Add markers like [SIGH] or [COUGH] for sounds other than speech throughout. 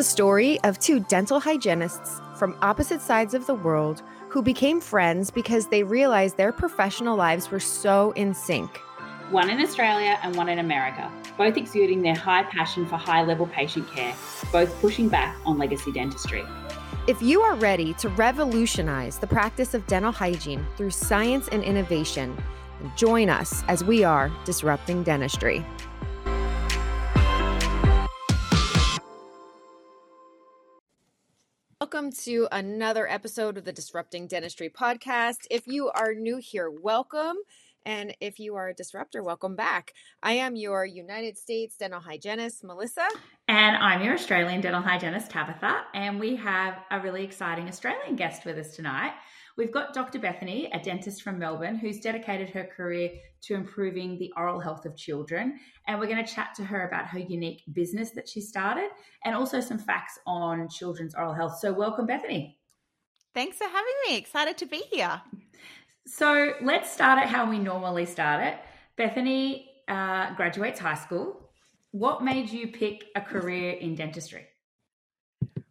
the story of two dental hygienists from opposite sides of the world who became friends because they realized their professional lives were so in sync. One in Australia and one in America, both exuding their high passion for high level patient care, both pushing back on legacy dentistry. If you are ready to revolutionize the practice of dental hygiene through science and innovation, join us as we are disrupting dentistry. Welcome to another episode of the Disrupting Dentistry podcast. If you are new here, welcome. And if you are a disruptor, welcome back. I am your United States dental hygienist, Melissa. And I'm your Australian dental hygienist, Tabitha. And we have a really exciting Australian guest with us tonight. We've got Dr. Bethany, a dentist from Melbourne, who's dedicated her career to improving the oral health of children. And we're going to chat to her about her unique business that she started and also some facts on children's oral health. So, welcome, Bethany. Thanks for having me. Excited to be here. So, let's start at how we normally start it. Bethany uh, graduates high school. What made you pick a career in dentistry?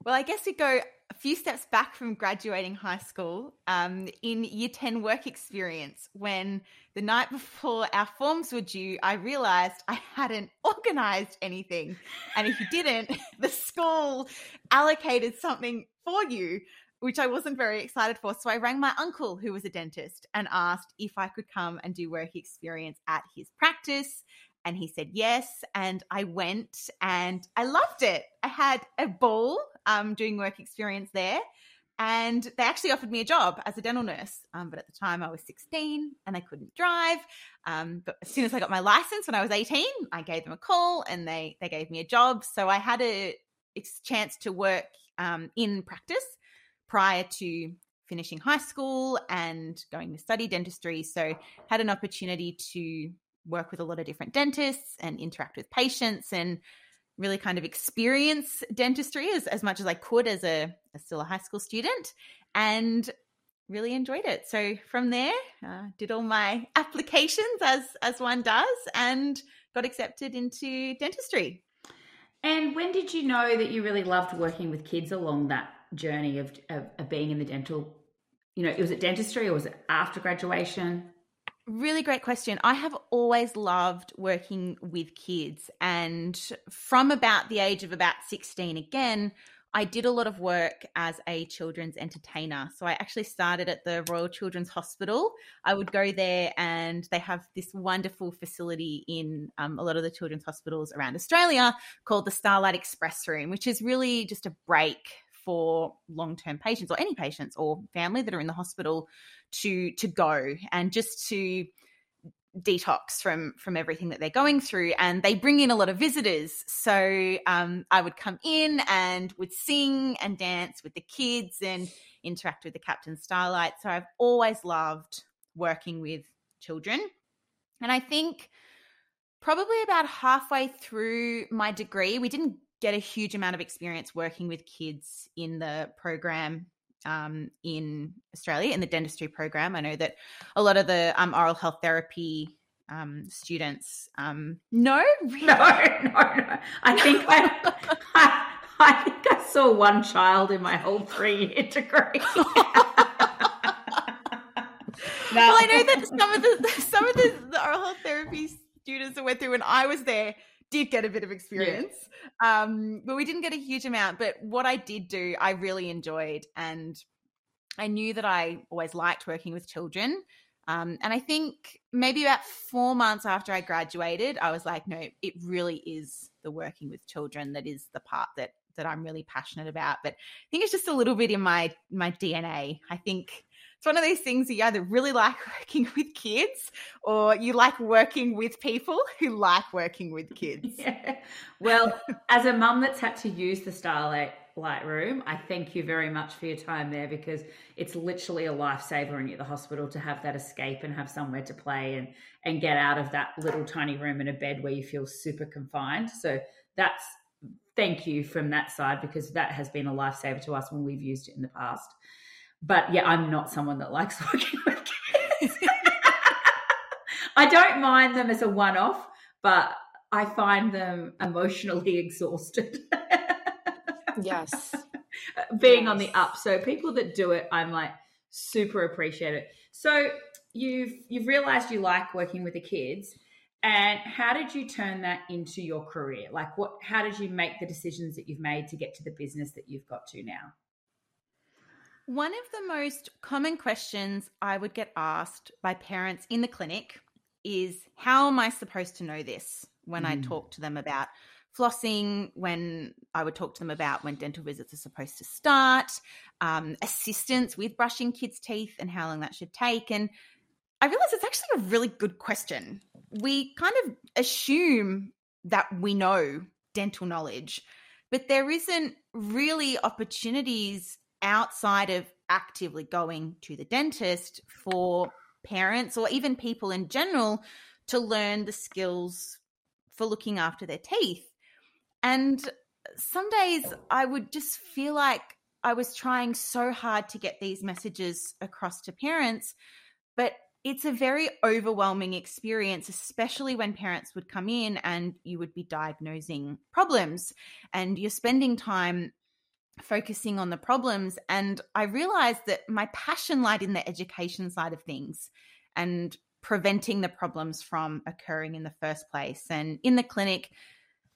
Well, I guess you go a few steps back from graduating high school um, in year 10 work experience when the night [LAUGHS] before our forms were due i realized i hadn't [LAUGHS] organized anything. And if you didn't [LAUGHS] the school allocated something for you which i wasn't very excited for. So i rang my uncle who was a dentist and asked if i could come and do work experience at his practice. And he said yes. And i went and i loved it. I had a ball um, doing work experience there. And they actually offered me a job as a dental nurse um, but at the time i was 16 and i couldn't drive. Um, but as soon as i got my license when i was 18 i gave them a call and they they gave me a job. So i had a chance to work um, in practice prior to finishing high school and going to study dentistry. So had an opportunity to work with a lot of different dentists and interact with patients and really kind of experience dentistry as, as much as I could as a as still a high school student and really enjoyed it. So from there, uh, did all my [LAUGHS] applications as as one does and got accepted into dentistry. And when did you know that you really loved working with kids along that journey of, of, of being in the dental? You know, was it dentistry or was it after graduation? Really great question. I have always loved working with kids. And from about the age of about 16, again, I did a lot of work as a children's entertainer. So I actually started at the Royal Children's Hospital. I would go there, and they have this wonderful facility in um, a lot of the children's hospitals around Australia called the Starlight Express Room, which is really just a break for long-term patients or any patients or family that are in the hospital to to go and just to detox from from everything that they're going through. And they bring in a lot of visitors. So um, i would come in and would sing and dance with the kids and interact with the captain starlight. So i've always loved working with children. And i think probably about halfway through my degree we didn't get a huge amount of experience working with kids in the program um, in Australia in the dentistry program. I know that a lot of the um, oral health therapy um, students. Um, [LAUGHS] no, really? no, no, no. I think I, [LAUGHS] I, I, think I saw one child in my whole three-year degree. [LAUGHS] Well, I know that some of the some of the, the oral health therapy students that went through when I was there did get a bit of experience. Yeah. Um, but we didn't get a huge amount. But what I did do, I really enjoyed. And I knew that I always liked working with children. Um, and I think maybe about four months after I graduated, I was like, no, it really is the working with children that is the part that that I'm really passionate about. But I think it's just a little bit in my my DNA. I think it's one of these things you either really like [LAUGHS] working with kids or you like working with people who like working with kids. [LAUGHS] Yeah. Well, as a mum that's had to use the Starlight Lightroom, I thank you very much for your time there because it's literally a lifesaver when you're at the hospital to have that escape and have somewhere to play and and get out of that little tiny room in a bed where you feel super confined. So that's thank you from that side because that has been a lifesaver to us when we've used it in the past. But yeah, I'm not someone that likes [LAUGHS] working with kids. I don't mind them as a one off, but I find them emotionally [LAUGHS] exhausted. Yes. [LAUGHS] Being yes. on the up. So people that do it, I'm like super appreciate it. So you've you've realized you like working with the kids and how did you turn that into your career like what how did you make the decisions that you've made to get to the business that you've got to now one of the most common questions i would get asked by parents in the clinic is how am i supposed to know this when mm. i talk to them about flossing when I would talk to them about when dental visits are supposed to start, um, assistance with brushing kids' teeth and how long that should take. And I realize it's actually a really good question. We kind of assume that we know dental knowledge, but there isn't really opportunities outside of actively going to the dentist for parents or even people in general to learn the skills for looking after their teeth. And some days I would just feel like I was trying so hard to get these messages across to parents, but it's a very overwhelming experience, especially when parents would come in and you would be diagnosing problems and you're spending time focusing on the problems. And I realized that my passion lied in the education side of things and preventing the problems from occurring in the first place. And in the clinic,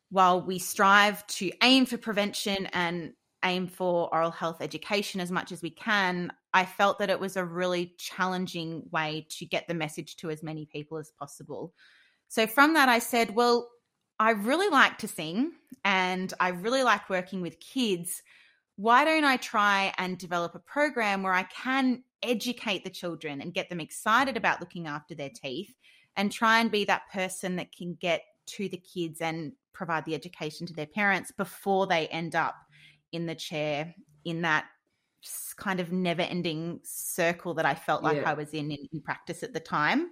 while we strive to aim for prevention and aim for oral health education as much as we can, I felt that it was a really challenging way to get the message to as many people as possible. So from that, I said, well, I really like to sing and I really like working with kids. Why don't I try and develop a program where I can educate the children and get them excited about looking after their teeth and try and be that person that can get to the kids and provide the education to their parents before they end up in the chair in that kind of never ending circle that I felt like yeah. I was in, in, in practice at the time.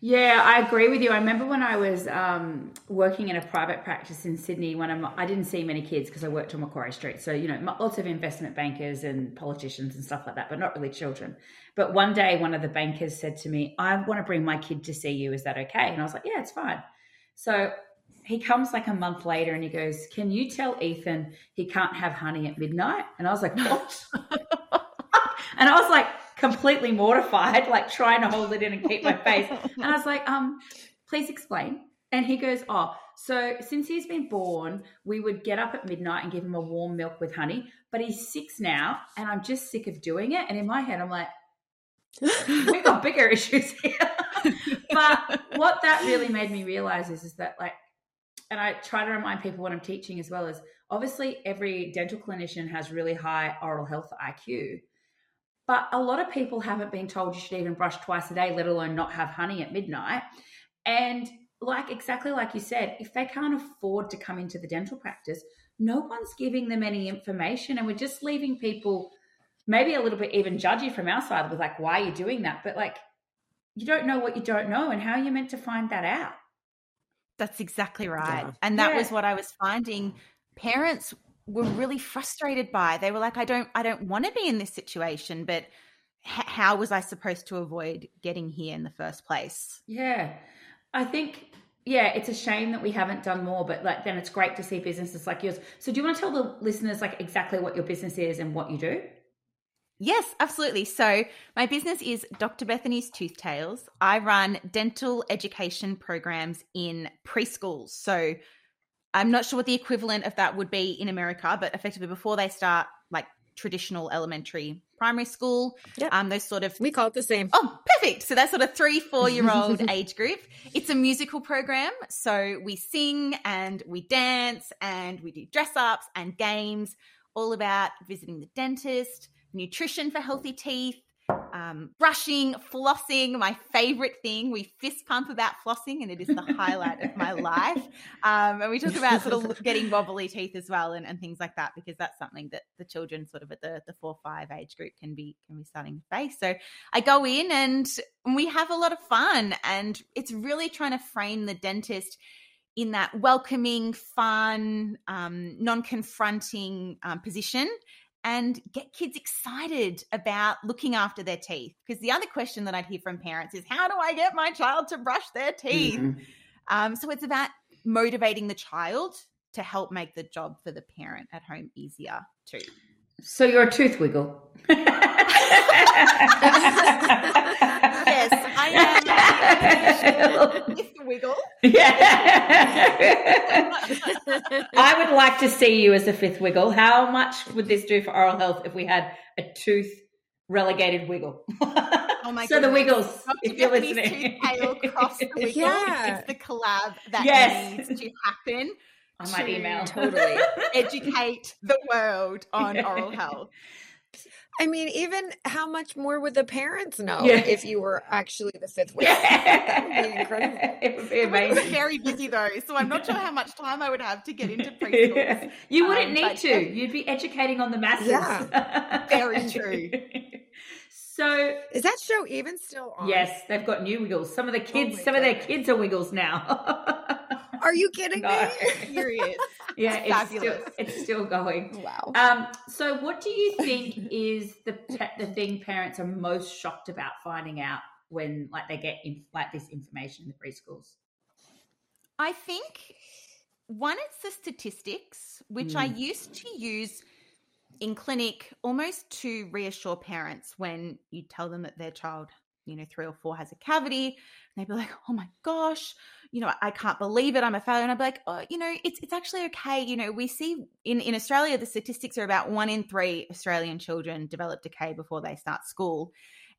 Yeah, I agree with you. I remember when I was um, working in a private practice in Sydney, when I'm, I didn't see many kids because I worked on Macquarie Street. So, you know, lots of investment bankers and politicians and stuff like that, but not really children. But one day, one of the bankers said to me, I want to bring my kid to see you. Is that okay? And I was like, yeah, it's fine. So he comes like a month later and he goes, Can you tell Ethan he can't have honey at midnight? And I was like, What? [LAUGHS] [LAUGHS] and I was like completely mortified, like trying to hold it in and keep my face. And I was like, um, please explain. And he goes, Oh, so since he's been born, we would get up at midnight and give him a warm milk with honey. But he's six now, and I'm just sick of doing it. And in my head, I'm like, [LAUGHS] We've got bigger issues here. [LAUGHS] but what that really made me realize is, is that like and I try to remind people what I'm teaching as well is obviously every dental clinician has really high oral health IQ. But a lot of people haven't been told you should even brush twice a day, let alone not have honey at midnight. And like exactly like you said, if they can't afford to come into the dental practice, no one's giving them any information. And we're just leaving people maybe a little bit even judgy from our side with like, why are you doing that? But like, you don't know what you don't know. And how are you meant to find that out? That's exactly right. Yeah. And that yeah. was what I was finding parents were really frustrated by. They were like I don't I don't want to be in this situation, but h- how was I supposed to avoid getting here in the first place? Yeah. I think yeah, it's a shame that we haven't done more, but like then it's great to see businesses like yours. So do you want to tell the listeners like exactly what your business is and what you do? Yes, absolutely. So, my business is Dr. Bethany's Tooth Tales. I run dental education programs in preschools. So, I'm not sure what the equivalent of that would be in America, but effectively before they start like traditional elementary primary school, yep. um, those sort of we call it the same. Oh, perfect. So that's sort of three, four year old [LAUGHS] age group. It's a musical program, so we sing and we dance and we do dress ups and games, all about visiting the dentist nutrition for healthy teeth, um, brushing, flossing, my favorite thing. We fist pump about flossing, and it is the highlight of my life. Um, and we talk about sort of [LAUGHS] getting wobbly teeth as well, and, and, things like that, because that's something that the children, sort of at the the four five age group, can be can be starting to face. So I go in and we have a lot of fun, and it's really trying to frame the dentist in that welcoming, fun, um, non confronting um, position and get kids excited about looking after their teeth. Because the other question that I'd hear from parents is, how do I get my child to brush their teeth? Mm-hmm. Um, so it's about motivating the child to help make the job for the parent at home easier too. So you're a tooth wiggle. [LAUGHS] [LAUGHS] yes, I. With the wiggle. Yeah. [LAUGHS] I would like to see you as a fifth wiggle. How much would this do for oral health if we had a tooth relegated wiggle? Oh my [LAUGHS] so goodness. the wiggles, if you're listening. cross the [LAUGHS] wiggle. Yeah. It's the collab that Yes. needs to happen. I might email. Totally. Educate the world on oral health. I mean, even how much more would the parents know Yeah. if you were actually the fifth [LAUGHS] wiggle? That would be incredible. [LAUGHS] It would be I was amazing. very busy though, so I'm not sure how much time I would have to get into preschool. [LAUGHS] Yeah. You wouldn't Um, need to. def- You'd be educating on the masses. Yeah. Very true. so Is that show even still on? yes, they've got new wiggles. Some of the kids, my some of their kids are wiggles now. Are you kidding No. me? Serious. [LAUGHS] yeah, It's it's still, it's still going. wow. Um, so, what do you think [LAUGHS] is the the thing parents are most shocked about finding out when, like, they get in, like this information in the preschools? I think one, it's the statistics, which I Mm. used to use in clinic almost to reassure parents when you tell them that their child, you know, three or four has a cavity. And they'd be like, oh my gosh, you know, I can't believe it. I'm a failure. And I'd be like, oh, you know, it's, it's actually okay. You know, we see in, in Australia, the statistics are about one in three Australian children develop decay before they start school.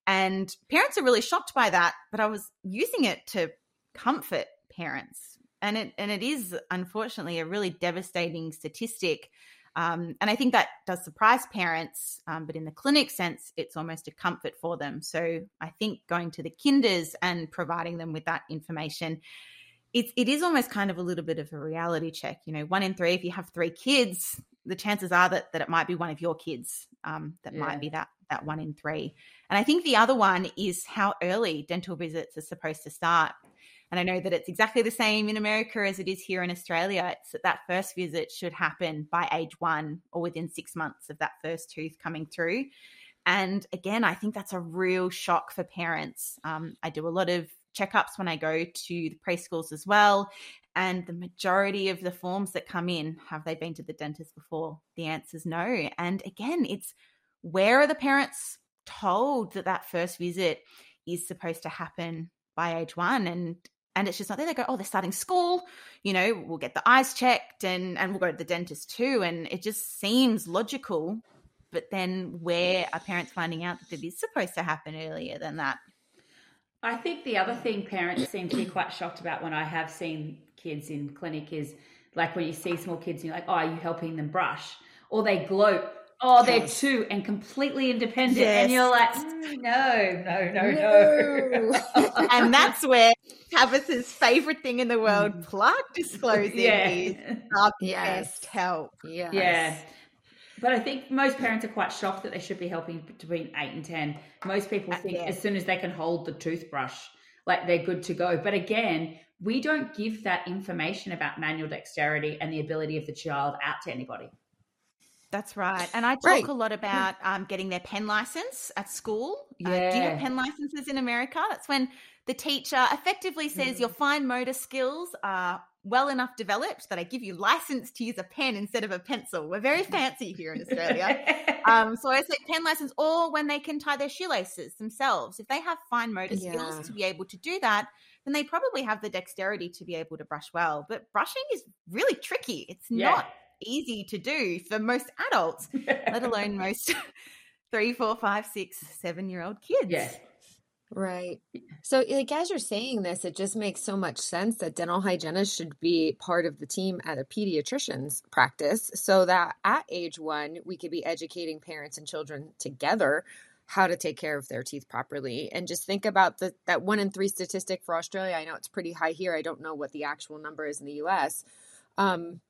And parents are really shocked by that. But I was using it to comfort parents. And it and it is unfortunately a really devastating statistic. Um, and I think that does surprise parents, um, but in the clinic sense, it's almost a comfort for them. So I think going to the kinders and providing them with that information, it's it is almost kind of a little bit of a reality check. You know, one in three, if you have three kids, the chances are that that it might be one of your kids um, that Yeah. might be that that one in three. And I think the other one is how early dental visits are supposed to start. And I know that it's exactly the same in America as it is here in Australia. It's that that first visit should happen by age one or within six months of that first tooth coming through. And again, I think that's a real shock for parents. Um, I do a lot of checkups when I go to the preschools as well. And the majority of the forms that come in have they been to the dentist before? The answer is no. And again, it's where are the parents told that that first visit is supposed to happen by age one? And and it's just not there. They go, oh, they're starting school. You know, we'll get the eyes checked and and we'll go to the dentist too. And it just seems logical. But then where are parents finding out that it is supposed to happen earlier than that? I think the other thing parents seem to be quite shocked about when I have seen kids in clinic is like when you see small kids and you're like, oh, are you helping them brush? Or they gloat, oh, they're two and completely independent. Yes. And you're like, "Mm, no, no, no, no. No. [LAUGHS] and that's where Tabitha's favorite thing in the world, plaque disclosing, yeah. is [LAUGHS] the Yes. best help. Yes. Yeah. But I think most parents are quite shocked that they should be helping between eight and 10. Most people Uh, think yeah. as soon as they can hold the toothbrush, like they're good to go. But again, we don't give that information about manual dexterity and the ability of the child out to anybody. That's right. And I talk Right. a lot about um, getting their pen license at school. Uh, do you have pen licenses in America? That's when the teacher effectively says Mm. your fine motor skills are well enough developed that I give you license to use a pen instead of a pencil. We're very [LAUGHS] fancy here in Australia. um, so I say pen license, or when they can tie their shoelaces themselves. If they have fine motor Yeah. skills to be able to do that, then they probably have the dexterity to be able to brush well. But brushing is really tricky. It's Yeah. not easy to do for most adults, let [LAUGHS] alone most [LAUGHS] three, four, five, six, seven year old kids. yeah. Right. So, like, as you're saying this, it just makes so much sense that dental hygienists should be part of the team at a pediatrician's practice so that at age one, we could be educating parents and children together how to take care of their teeth properly. And just think about the, that one in three statistic for Australia. I know it's pretty high here. I don't know what the actual number is in the US. Um,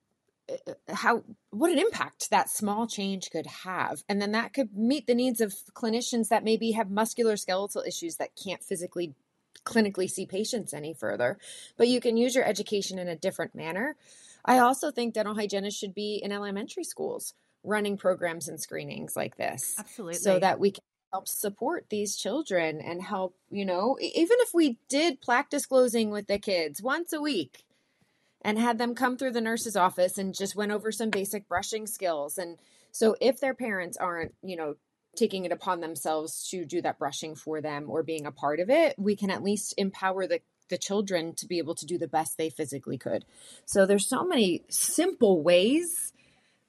Uh, how what an impact that small change could have. And then that could meet the needs of clinicians that maybe have muscular skeletal issues that can't physically clinically see patients any further. But you can use your education in a different manner. I also think dental hygienists should be in elementary schools running programs and screenings like this Absolutely. so that we can help support these children and help you know even if we did plaque disclosing with the kids once a week and had them come through the nurse's office and just went over some basic brushing skills. And so if their parents aren't, you know, taking it upon themselves to do that brushing for them or being a part of it, we can at least empower the the children to be able to do the best they physically could. So there's so many simple ways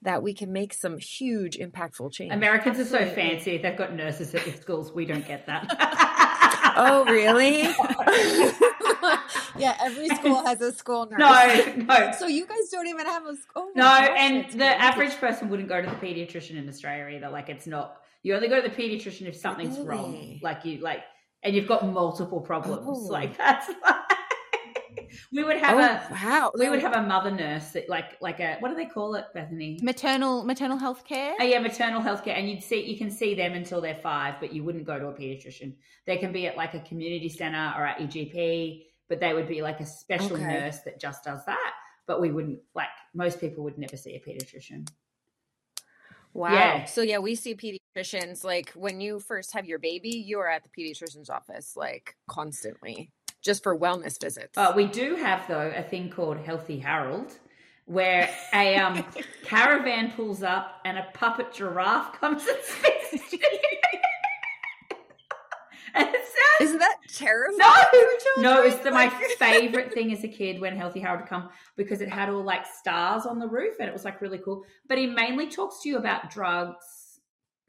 that we can make some huge impactful change. Americans Absolutely. are so fancy. They've got nurses at the schools. We don't get that. [LAUGHS] oh, really? [LAUGHS] yeah, every [LAUGHS] school has a school nurse. No, [LAUGHS] no. So you guys don't even have a school. Oh no, gosh, and the average person wouldn't go to the pediatrician in Australia either. Like it's not. You only go to the pediatrician if something's really? wrong. Like you like, and you've got multiple problems. Oh. Like [LAUGHS] that's like we would have oh, a wow. We would have a mother nurse that like like a what do they call it, Bethany? Maternal maternal health care. Oh yeah, maternal health care. And you'd see you can see them until they're five, but you wouldn't go to a pediatrician. They can be at like a community center or at a GP, but they would be like a special okay. nurse that just does that. But we wouldn't like most people would never see a pediatrician. Wow. Yeah. So yeah, we see pediatricians like when you first have your baby, you are at the pediatrician's office like constantly just for wellness visits. Uh, we do have though a thing called Healthy Harold, where a um, [LAUGHS] caravan pulls up and a puppet giraffe comes and [LAUGHS] speaks to you. Isn't that terrifying? No, [LAUGHS] no, it's the, my favorite thing as a kid when Healthy Harold come because it had all like stars on the roof and it was like really cool. But he mainly talks to you about drugs,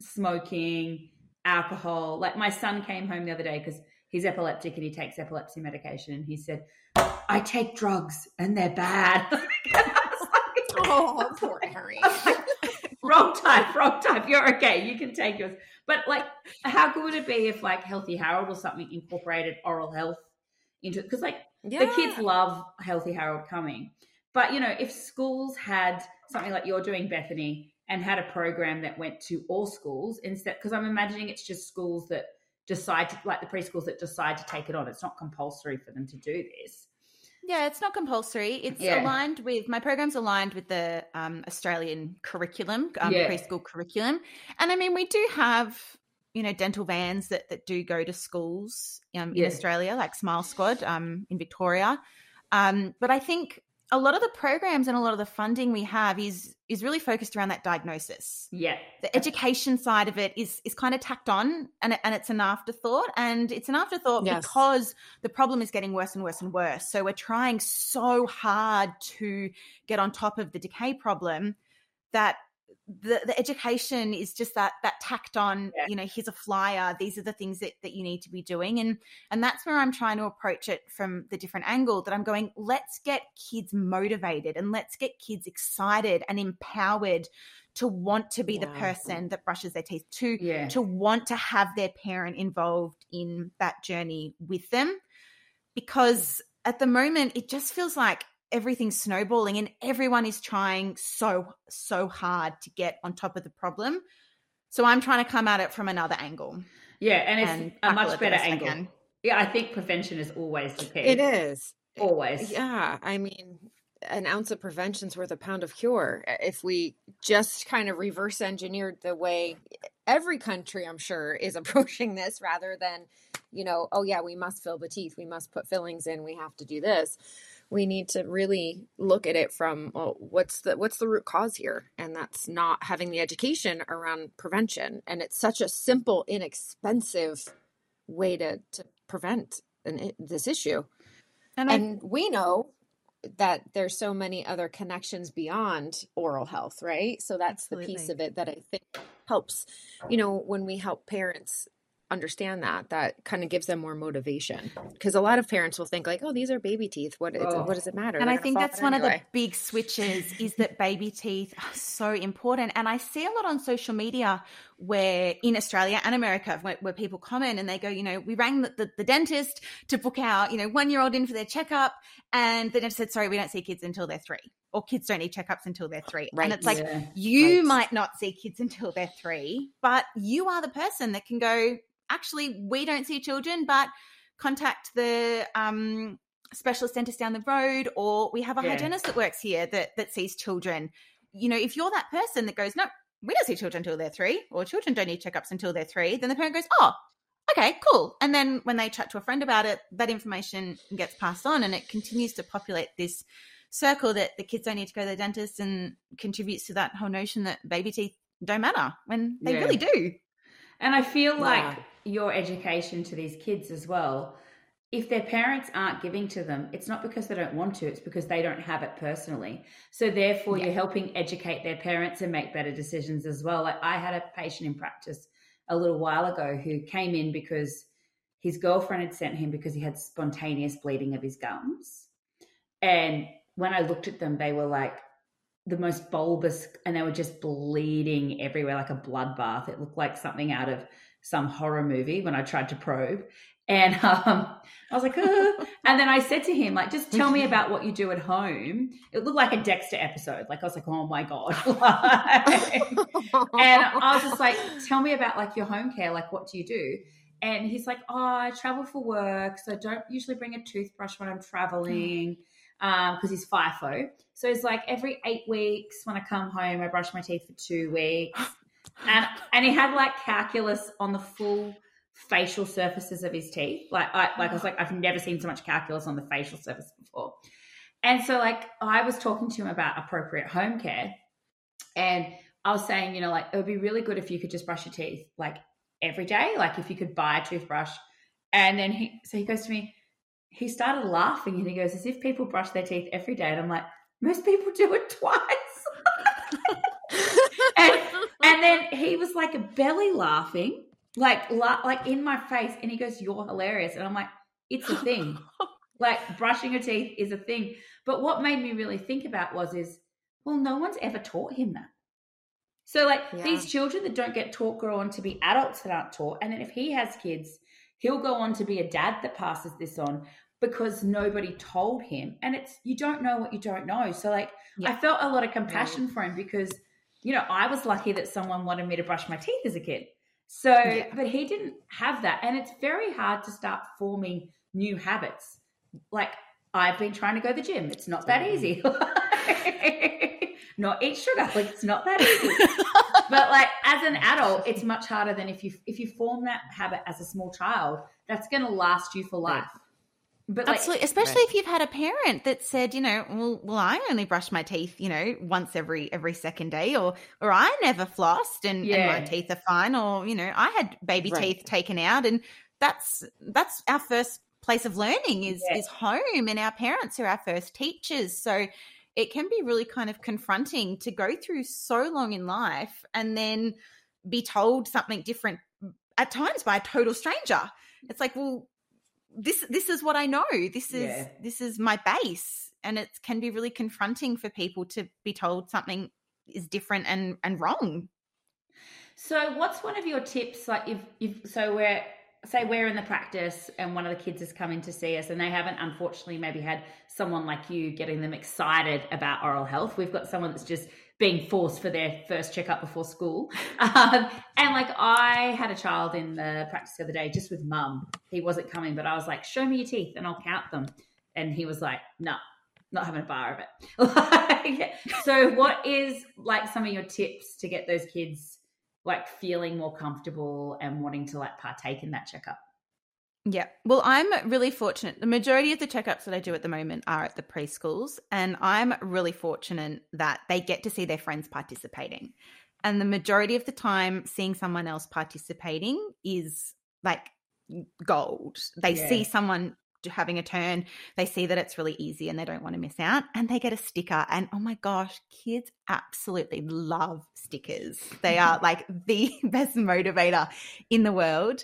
smoking, alcohol. Like my son came home the other day because he's epileptic and he takes epilepsy medication. And he said, I take drugs and they're bad. oh, poor Harry. Wrong type, wrong type. You're okay. You can take yours. But like, how good would it be if like Healthy Harold or something incorporated oral health into it? Because like yeah. the kids love Healthy Harold coming. But you know, if schools had something like you're doing, Bethany, and had a program that went to all schools instead, because I'm imagining it's just schools that decide to like the preschools that decide to take it on. It's not compulsory for them to do this. Yeah, it's not compulsory. It's yeah. aligned with my program's aligned with the um, Australian curriculum, um, yeah. preschool curriculum, and I mean we do have you know dental vans that that do go to schools um, in yeah. Australia, like Smile Squad um, in Victoria. Um, but I think a lot of the programs and a lot of the funding we have is is really focused around that diagnosis. Yeah. The education side of it is is kind of tacked on and and it's an afterthought and it's an afterthought yes. because the problem is getting worse and worse and worse. So we're trying so hard to get on top of the decay problem that the, the education is just that that tacked on yeah. you know here's a flyer these are the things that, that you need to be doing and and that's where i'm trying to approach it from the different angle that i'm going let's get kids motivated and let's get kids excited and empowered to want to be yeah. the person that brushes their teeth to yeah. to want to have their parent involved in that journey with them because at the moment it just feels like everything's snowballing and everyone is trying so so hard to get on top of the problem. So i'm trying to come at it from another angle. Yeah and it's and a much better angle. yeah i think prevention is always the key. It is. Always. Yeah i mean an ounce of prevention's worth a pound of cure. If we just kind of reverse engineered the way every country i'm sure is [LAUGHS] approaching this rather than you know oh yeah we must fill the teeth we must put fillings in we have to do this we need to really look at it from well, what's the what's the root cause here? And that's not having the education around prevention. And it's such a simple inexpensive way to to prevent an, this issue. And, and I, we know that there's so many other connections beyond oral health right? So that's absolutely. the piece of it that i think helps. You know when we help parents understand that that kind of gives them more motivation because a lot of parents will think like oh these are baby teeth what, oh. what does it matter and They're i think that's one anyway. of the big switches is that baby teeth are so important and i see a lot on social media where in australia and america where, where people comment and they go you know we rang the, the, the dentist to book out you know one year old in for their checkup and the dentist said sorry we don't see kids until they're three or kids don't need checkups until they're three. Right. And it's like yeah. you right. might not see kids until they're three, but you are the person that can go, actually, we don't see children, but contact the um, specialist dentist down the road, or we have a yeah. hygienist that works here that that sees children. You know, if you're that person that goes, no, we don't see children until they're three, or children don't need checkups until they're three, then the parent goes, oh, okay, cool. And then when they chat to a friend about it, that information gets passed on, and it continues to populate this circle that the kids don't need to go to the dentist and contributes to that whole notion that baby teeth don't matter when they Yeah. really do. And I feel like Yeah. your education to these kids as well, if their parents aren't giving to them, it's not because they don't want to, it's because they don't have it personally. So therefore Yeah. you're helping educate their parents and make better decisions as well. Like I had a patient in practice a little while ago who came in because his girlfriend had sent him because he had spontaneous bleeding of his gums. And when I looked at them, they were like the most bulbous and they were just bleeding everywhere like a bloodbath. It looked like something out of some horror movie when I tried to probe. And [LAUGHS] um, I was like, "Ugh." and then I said to him, like, just tell me [LAUGHS] about what you do at home. It looked like a Dexter episode. Like I was like, oh my God. [LAUGHS] and I was just like, tell me about like your home care. Like, what do you do? And he's like, oh, I travel for work, so I don't usually bring a toothbrush when I'm traveling Um, because he's FIFO. So it's like every eight weeks when I come home, I brush my teeth for two weeks. [LAUGHS] And and he had like calculus on the full facial surfaces of his teeth. Like I like I was like, I've never seen so much calculus on the facial surface before. And so like I was talking to him about appropriate home care. And I was saying, you know, like it would be really good if you could just brush your teeth like every day, like if you could buy a toothbrush. And then he so he goes to me, he started laughing and he goes, as if people brush their teeth every day. And I'm like, most people do it [LAUGHS] twice. and and then he was like a belly laughing, like la- like in my face, and he goes, "You're hilarious," and I'm like, "It's a thing. [LAUGHS] like brushing your teeth is a thing." But what made me really think about was is, well, no one's ever taught him that. So like Yeah. these children that don't get taught grow on to be adults that aren't taught, and then if he has kids, he'll go on to be a dad that passes this on because nobody told him, and it's you don't know what you don't know. So like I felt a lot of compassion for him because you know, I was lucky that someone wanted me to brush my teeth as a kid. So, Yeah. but he didn't have that. And it's very hard to start forming new habits. Like, I've been trying to go to the gym. It's not that mm-hmm. easy. [LAUGHS] not eat sugar. Like, it's not that easy. [LAUGHS] but like as an adult, it's much harder than if you if you form that habit as a small child, that's gonna last you for life. But like, Absolutely, especially if you've had a parent that said, you know, well, well, I only brush my teeth, you know, once every every second day, or or I never flossed and, and my teeth are fine, or you know, I had baby Right. teeth taken out, and that's that's our first place of learning is Yeah. is home, and our parents are our first teachers. So it can be really kind of confronting to go through so long in life and then be told something different at times by a total stranger. It's like, well, this this is what I know. This is Yeah. this is my base, and it can be really confronting for people to be told something is different and and wrong. So, what's one of your tips? Like, if if so, we're say we're in the practice and one of the kids is coming to see us, and they haven't unfortunately maybe had someone like you getting them excited about oral health. We've got someone that's just being forced for their first checkup before school, [LAUGHS] um, and like I had a child in the practice the other day just with mum. He wasn't coming, but I was like, "Show me your teeth, and I'll count them," and he was like, "No." Not having a bar of it. [LAUGHS] Like, so, what is like some of your tips to get those kids like feeling more comfortable and wanting to like partake in that checkup. Yeah. Well, I'm really fortunate. The majority of the checkups that I do at the moment are at the preschools, and I'm really fortunate that they get to see their friends participating. And the majority of the time, seeing someone else participating is like gold. They Yeah. see someone having a turn, they see that it's really easy and they don't want to miss out, and they get a sticker. And oh my gosh, kids absolutely love stickers. They are [LAUGHS] like the [LAUGHS] best motivator in the world.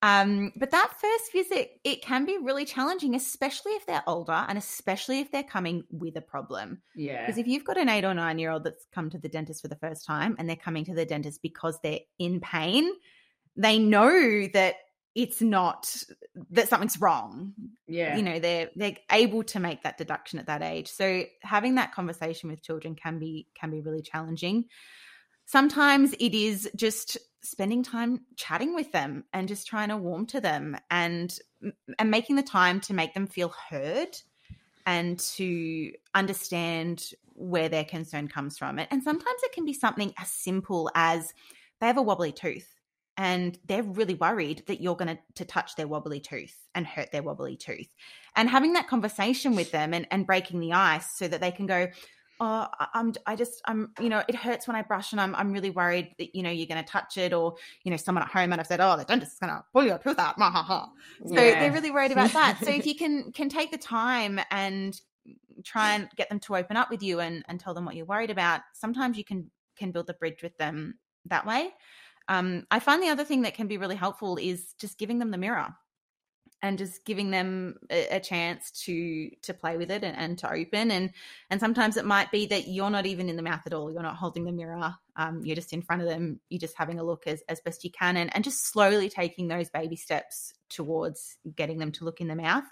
Um, but that first visit, it can be really challenging, especially if they're older and especially if they're coming with a problem. Yeah. Because if you've got an eight or nine year old that's come to the dentist for the first time and they're coming to the dentist because they're in pain, they know that it's not that something's wrong. yeah. You know, they're they're able to make that deduction at that age. So having that conversation with children can be can be really challenging. Sometimes it is just spending time chatting with them and just trying to warm to them and and making the time to make them feel heard and to understand where their concern comes from. And sometimes it can be something as simple as they have a wobbly tooth and they're really worried that you're going to, to touch their wobbly tooth and hurt their wobbly tooth. And having that conversation with them and, and breaking the ice so that they can go, oh i'm i just i'm you know it hurts when i brush and i'm, I'm really worried that you know you're going to touch it or you know someone at home might have said oh the dentist is going to pull your tooth out Ha, ha. so yeah. they're really worried about that so if [LAUGHS] you can can take the time and try and get them to open up with you and, and tell them what you're worried about sometimes you can can build a bridge with them that way um, i find the other thing that can be really helpful is just giving them the mirror and just giving them a, chance to to play with it and, and, to open. And and sometimes it might be that you're not even in the mouth at all. You're not holding the mirror. Um, you're just in front of them. You're just having a look as, as best you can and, and just slowly taking those baby steps towards getting them to look in the mouth.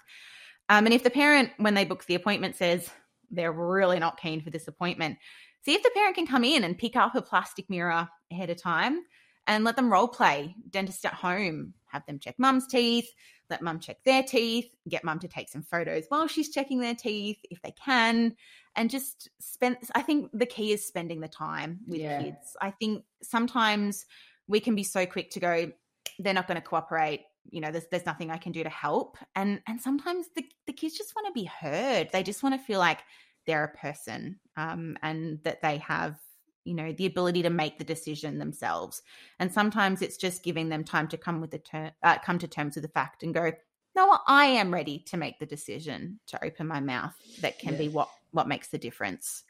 Um, and if the parent when they book the appointment says they're really not keen for this appointment see if the parent can come in and pick up a plastic mirror ahead of time and let them role play dentist at home have them check mum's teeth let mum check their teeth, get mum to take some photos while she's checking their teeth if they can, and just spend. I think the key is spending the time with yeah. kids. I think sometimes we can be so quick to go, they're not going to cooperate. You know, there's there's nothing I can do to help, and and sometimes the the kids just want to be heard. They just want to feel like they're a person, um, and that they have you know the ability to make the decision themselves. And sometimes it's just giving them time to come with the ter- uh, come to terms with the fact and go no i am ready to make the decision to open my mouth that can yeah. be what what makes the difference.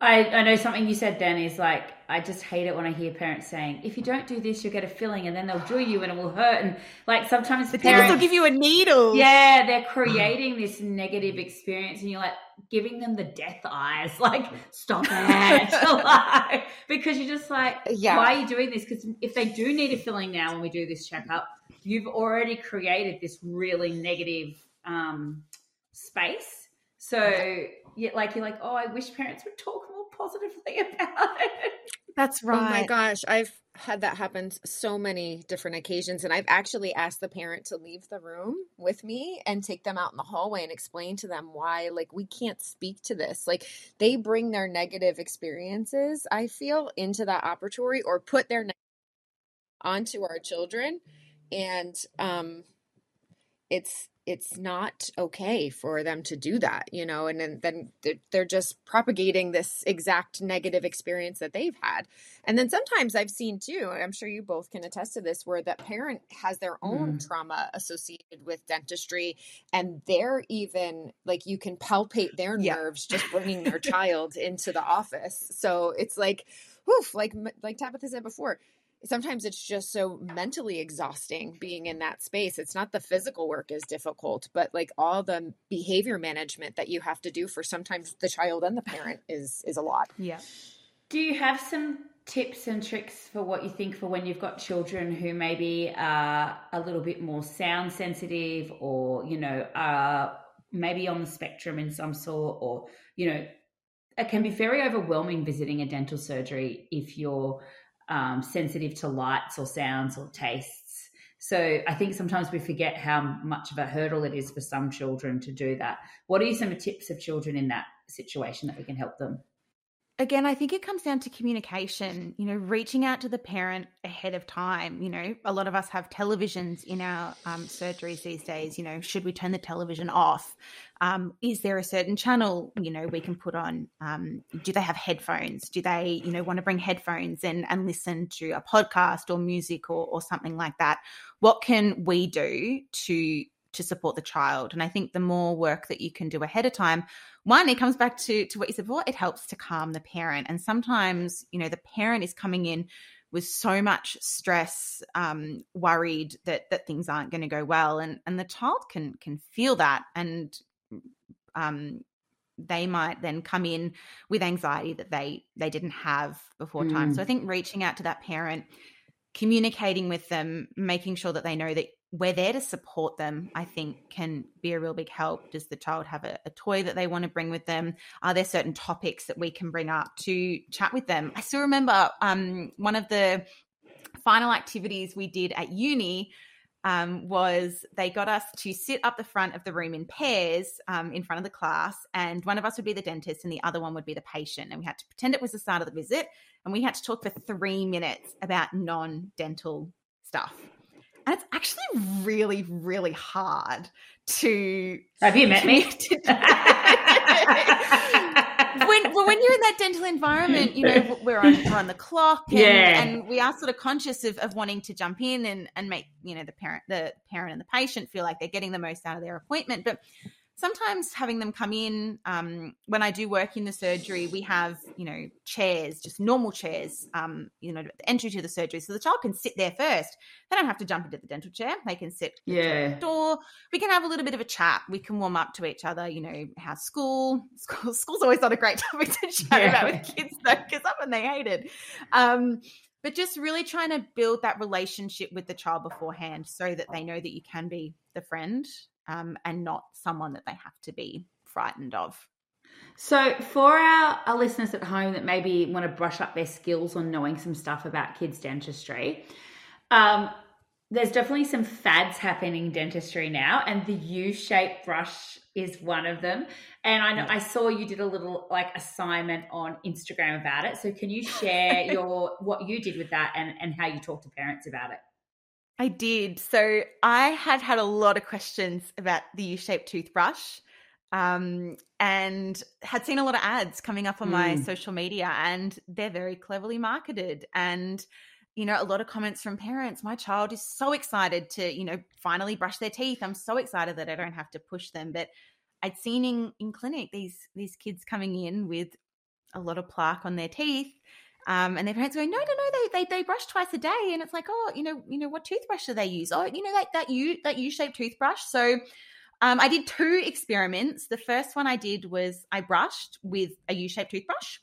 I, I know something you said then is like I just hate it when I hear parents saying if you don't do this you'll get a filling and then they'll drill you and it will hurt. And like sometimes the parents will give you a needle. Yeah they're [SIGHS] creating this negative experience and you're like giving them the death eyes [LAUGHS] like stop [LAUGHS] it [LAUGHS] like, because you're just like yeah. why are you doing this because if they do need a filling now when we do this checkup you've already created this really negative um, space so yeah, like you're like, oh, I wish parents would talk more positively about it. That's right. Oh my gosh, I've had that happen so many different occasions and I've actually asked the parent to leave the room with me and take them out in the hallway and explain to them why like we can't speak to this. Like they bring their negative experiences, I feel, into that operatory or put their onto our children and um it's it's not okay for them to do that, you know, and then, then they're just propagating this exact negative experience that they've had. And then sometimes I've seen too, I'm sure you both can attest to this, where that parent has their own mm. trauma associated with dentistry and they're even like you can palpate their yeah. nerves just bringing their [LAUGHS] child into the office. So it's like, woof, like like Tabitha said before, sometimes it's just so mentally exhausting being in that space. It's not the physical work is difficult, but like all the behavior management that you have to do for sometimes the child and the parent is is a lot. Yeah. Do you have some tips and tricks for what you think for when you've got children who maybe are a little bit more sound sensitive or, you know, are maybe on the spectrum in some sort or, you know, it can be very overwhelming visiting a dental surgery if you're um, sensitive to lights or sounds or tastes. So I think sometimes we forget how much of a hurdle it is for some children to do that. What are some tips of children in that situation that we can help them? Again, I think it comes down to communication, you know, reaching out to the parent ahead of time. You know, a lot of us have televisions in our um, surgeries these days. You know, should we turn the television off? Um, is there a certain channel, you know, we can put on? Um, do they have headphones? Do they, you know, want to bring headphones and, and listen to a podcast or music or, or something like that? What can we do to to support the child. And I think the more work that you can do ahead of time, one, it comes back to, to what you said before, it helps to calm the parent. And sometimes, you know, the parent is coming in with so much stress, um, worried that that things aren't going to go well. And and the child can can feel that and um they might then come in with anxiety that they they didn't have before time. So I mm. think reaching out to that parent, communicating with them, making sure that they know that we're there to support them, I think can be a real big help. Does the child have a, a, toy that they want to bring with them? Are there certain topics that we can bring up to chat with them? I still remember um, one of the final activities we did at uni um, was they got us to sit up the front of the room in pairs um, in front of the class, and one of us would be the dentist and the other one would be the patient. And we had to pretend it was the start of the visit, and we had to talk for three minutes about non dental stuff. And it's actually really, really hard to. Have you met me? [LAUGHS] when well, when you're in that dental environment, you know we're on we're on the clock, and, Yeah. and we are sort of conscious of, of wanting to jump in and and make you know the parent the parent and the patient feel like they're getting the most out of their appointment, but sometimes having them come in um, when i do work in the surgery we have you know chairs just normal chairs um, you know entry to the surgery so the child can sit there first they don't have to jump into the dental chair they can sit yeah. door. We can have a little bit of a chat. We can warm up to each other. You know, how school, school school's always not a great [LAUGHS] topic to chat Yeah. about with kids though, because often they hate it. Um, but just really trying to build that relationship with the child beforehand, so that they know that you can be the friend um, and not someone that they have to be frightened of. So, for our, our listeners at home that maybe want to brush up their skills on knowing some stuff about kids' dentistry, um, there's definitely some fads happening in dentistry now, and the U-shaped brush is one of them. And I know I saw you did a little like assignment on Instagram about it. So, can you share [LAUGHS] your what you did with that and and how you talk to parents about it? I did. So I had had a lot of questions about the U-shaped toothbrush, um, and had seen a lot of ads coming up on my Mm. social media, and they're very cleverly marketed. And you know, a lot of comments from parents. My child is so excited to, you know, finally brush their teeth. I'm so excited that I don't have to push them. But I'd seen in in clinic these these kids coming in with a lot of plaque on their teeth. Um, and their parents going, no, no, no, they, they they brush twice a day, and it's like, oh, you know, you know, what toothbrush do they use? Oh, you know, that that U that U shaped toothbrush. So, um, I did two experiments. The first one I did was I brushed with a U shaped toothbrush,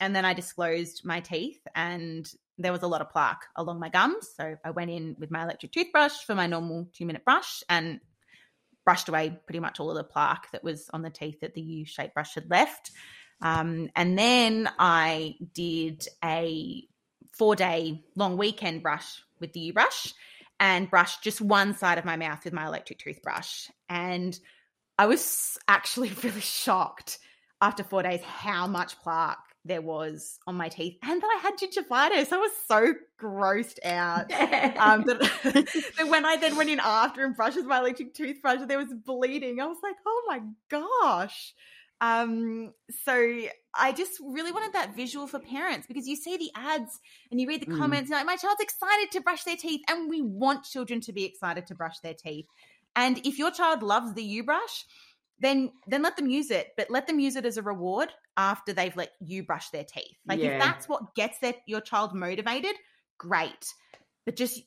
and then I disclosed my teeth, and there was a lot of plaque along my gums. So I went in with my electric toothbrush for my normal two minute brush, and brushed away pretty much all of the plaque that was on the teeth that the U shaped brush had left. Um, and then I did a four day long weekend brush with the U brush and brushed just one side of my mouth with my electric toothbrush. And I was [LAUGHS] actually really shocked after four days how much plaque there was on my teeth and that I had gingivitis. I was so grossed out. [LAUGHS] Um, that, that [LAUGHS] when I then went in after and brushed with my electric toothbrush, there was bleeding. I was like, oh my gosh. Um, so I just really wanted that visual for parents because you see the ads and you read the Mm. comments, and like, my child's excited to brush their teeth, and we want children to be excited to brush their teeth. And if your child loves the U brush, then then let them use it, but let them use it as a reward after they've let you brush their teeth. Like Yeah. if that's what gets their, your child motivated, great. But just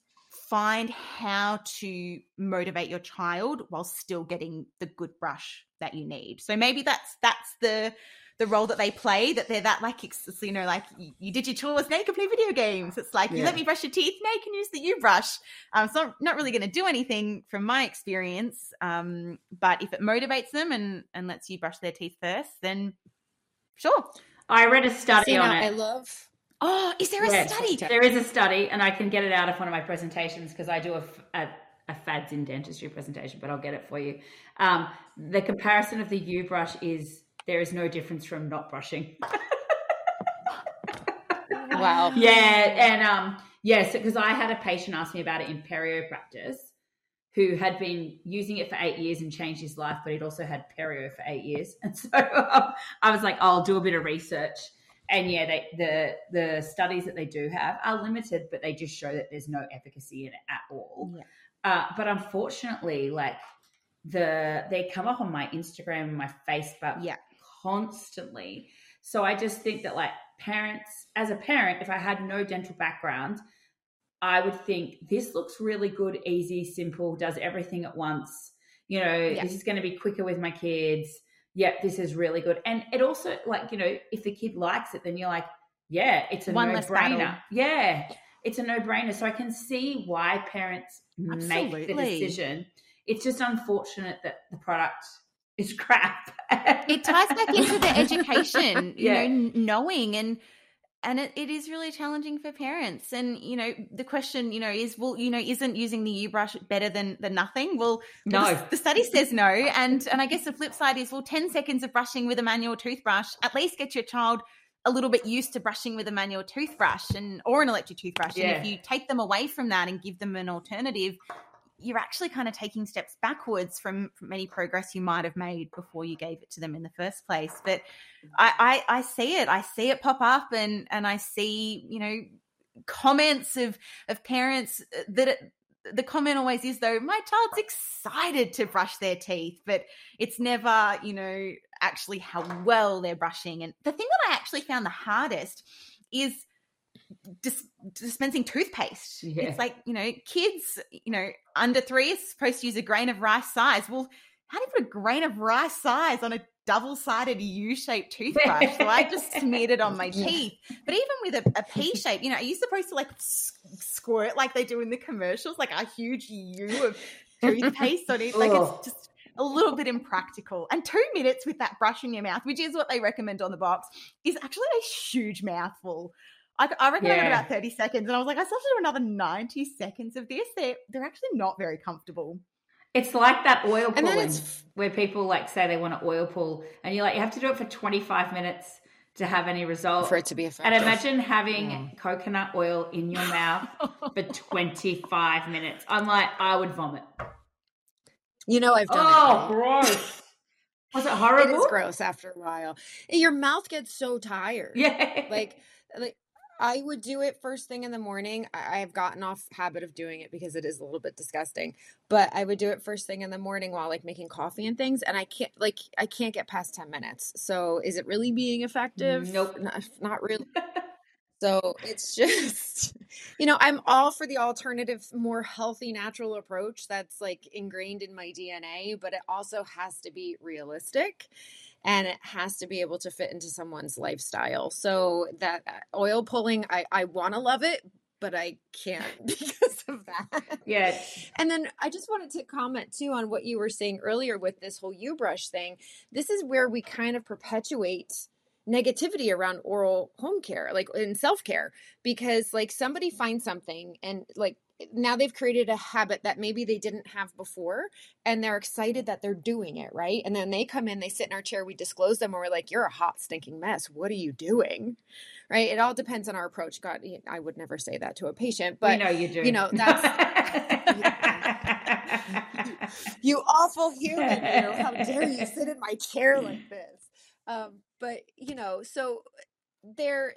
find how to motivate your child while still getting the good brush that you need. So maybe that's that's the the role that they play that they're that like ex- you know like you, you did your chores now you can play video games it's like you let me brush your teeth now you can use the u brush um it's not, not really going to do anything from my experience um but if it motivates them and and lets you brush their teeth first then sure I read a study on it. I love. Oh is there a Yeah, study There is a study, and I can get it out of one of my presentations because I do a fads in dentistry presentation, but I'll get it for you. Um, the comparison of the U brush is there is no difference from not brushing. [LAUGHS] Wow. yeah, and um, yes, because I had a patient ask me about it in perio practice who had been using it for eight years and changed his life, but he'd also had perio for eight years, [LAUGHS] and so um, I was like, I'll do a bit of research. And yeah, they, the the studies that they do have are limited, but they just show that there's no efficacy in it at all. Yeah. Uh, but unfortunately, like the they come up on my Instagram and my Facebook Yeah. constantly. So I just think that like parents, as a parent, if I had no dental background, I would think this looks really good, easy, simple, does everything at once. You know, Yeah. this is going to be quicker with my kids. Yep, this is really good. And it also like, you know, if the kid likes it, then you're like, yeah, it's a One no brainer. Yeah. It's a no-brainer. So I can see why parents make the decision. It's just unfortunate that the product is [LAUGHS] crap. it ties back into the [LAUGHS] education you know knowing and and it, it is really challenging for parents and you know the question you know is well you know isn't using the u brush better than than nothing well No. the, the study says no and and i guess the flip side is well 10 seconds of brushing with a manual toothbrush at least get your child a little bit used to brushing with a manual toothbrush and or an electric toothbrush. Yeah. And if you take them away from that and give them an alternative, you're actually kind of taking steps backwards from, from any progress you might have made before you gave it to them in the first place. But I, I, I see it. I see it pop up and and I see, you know, comments of of parents uh, that it, the comment always is though my child's excited to brush their teeth but it's never you know actually how well they're brushing and the thing that i actually found the hardest is dis- dispensing toothpaste Yeah. it's like you know kids you know under three is supposed to use a grain of rice size well how do you put a grain of rice size on a double-sided u-shaped toothbrush so i just smeared it on my [LAUGHS] teeth but even with a, a P shape, you know, are you supposed to like squirt like they do in the commercials, like a huge U of toothpaste on it? Like it's [LAUGHS] oh. just a little bit impractical. And two minutes with that brush in your mouth, which is what they recommend on the box, is actually a huge mouthful. I, I reckon I got about 30 seconds, and I was like, I still have to do another 90 seconds of this. They're, they're actually not very comfortable. It's like that oil And then pulling it's- where people like say they want to oil pull, and you're like, you have to do it for 25 minutes to have any result. for it to be effective. and imagine having Yeah. coconut oil in your mouth [LAUGHS] for 25 minutes. I'm like, I would vomit. you know, I've done Oh, it. right? gross. [LAUGHS] Was it It horrible? is gross after a while. Your mouth gets so tired. [LAUGHS] Yeah. like like I would do it first thing in the morning. I, I've gotten off habit of doing it because it is a little bit disgusting. But I would do it first thing in the morning while like making coffee and things, and I can't like I can't get past ten minutes. So is it really being effective? Nope. not, not really. [LAUGHS] So it's [LAUGHS] just, you know, I'm all for the alternative, more healthy, natural approach that's like ingrained in my DNA, but it also has to be realistic and it has to be able to fit into someone's lifestyle. So that uh, oil pulling, I, I want to love it, but I can't [LAUGHS] because of that. yeah. And then I just wanted to comment too on what you were saying earlier with this whole U brush thing. This is where we kind of perpetuate negativity around oral home care, like in self care, because like somebody finds something and like now they've created a habit that maybe they didn't have before and they're excited that they're doing it, right? And then they come in, they sit in our chair, we disclose them, and we're like, you're a hot, stinking mess. What are you doing? Right? It all depends on our approach. God, I would never say that to a patient, but you know you do. you know, that's [LAUGHS] you awful human you know how dare you sit in my chair like [LAUGHS] this um but you know so they're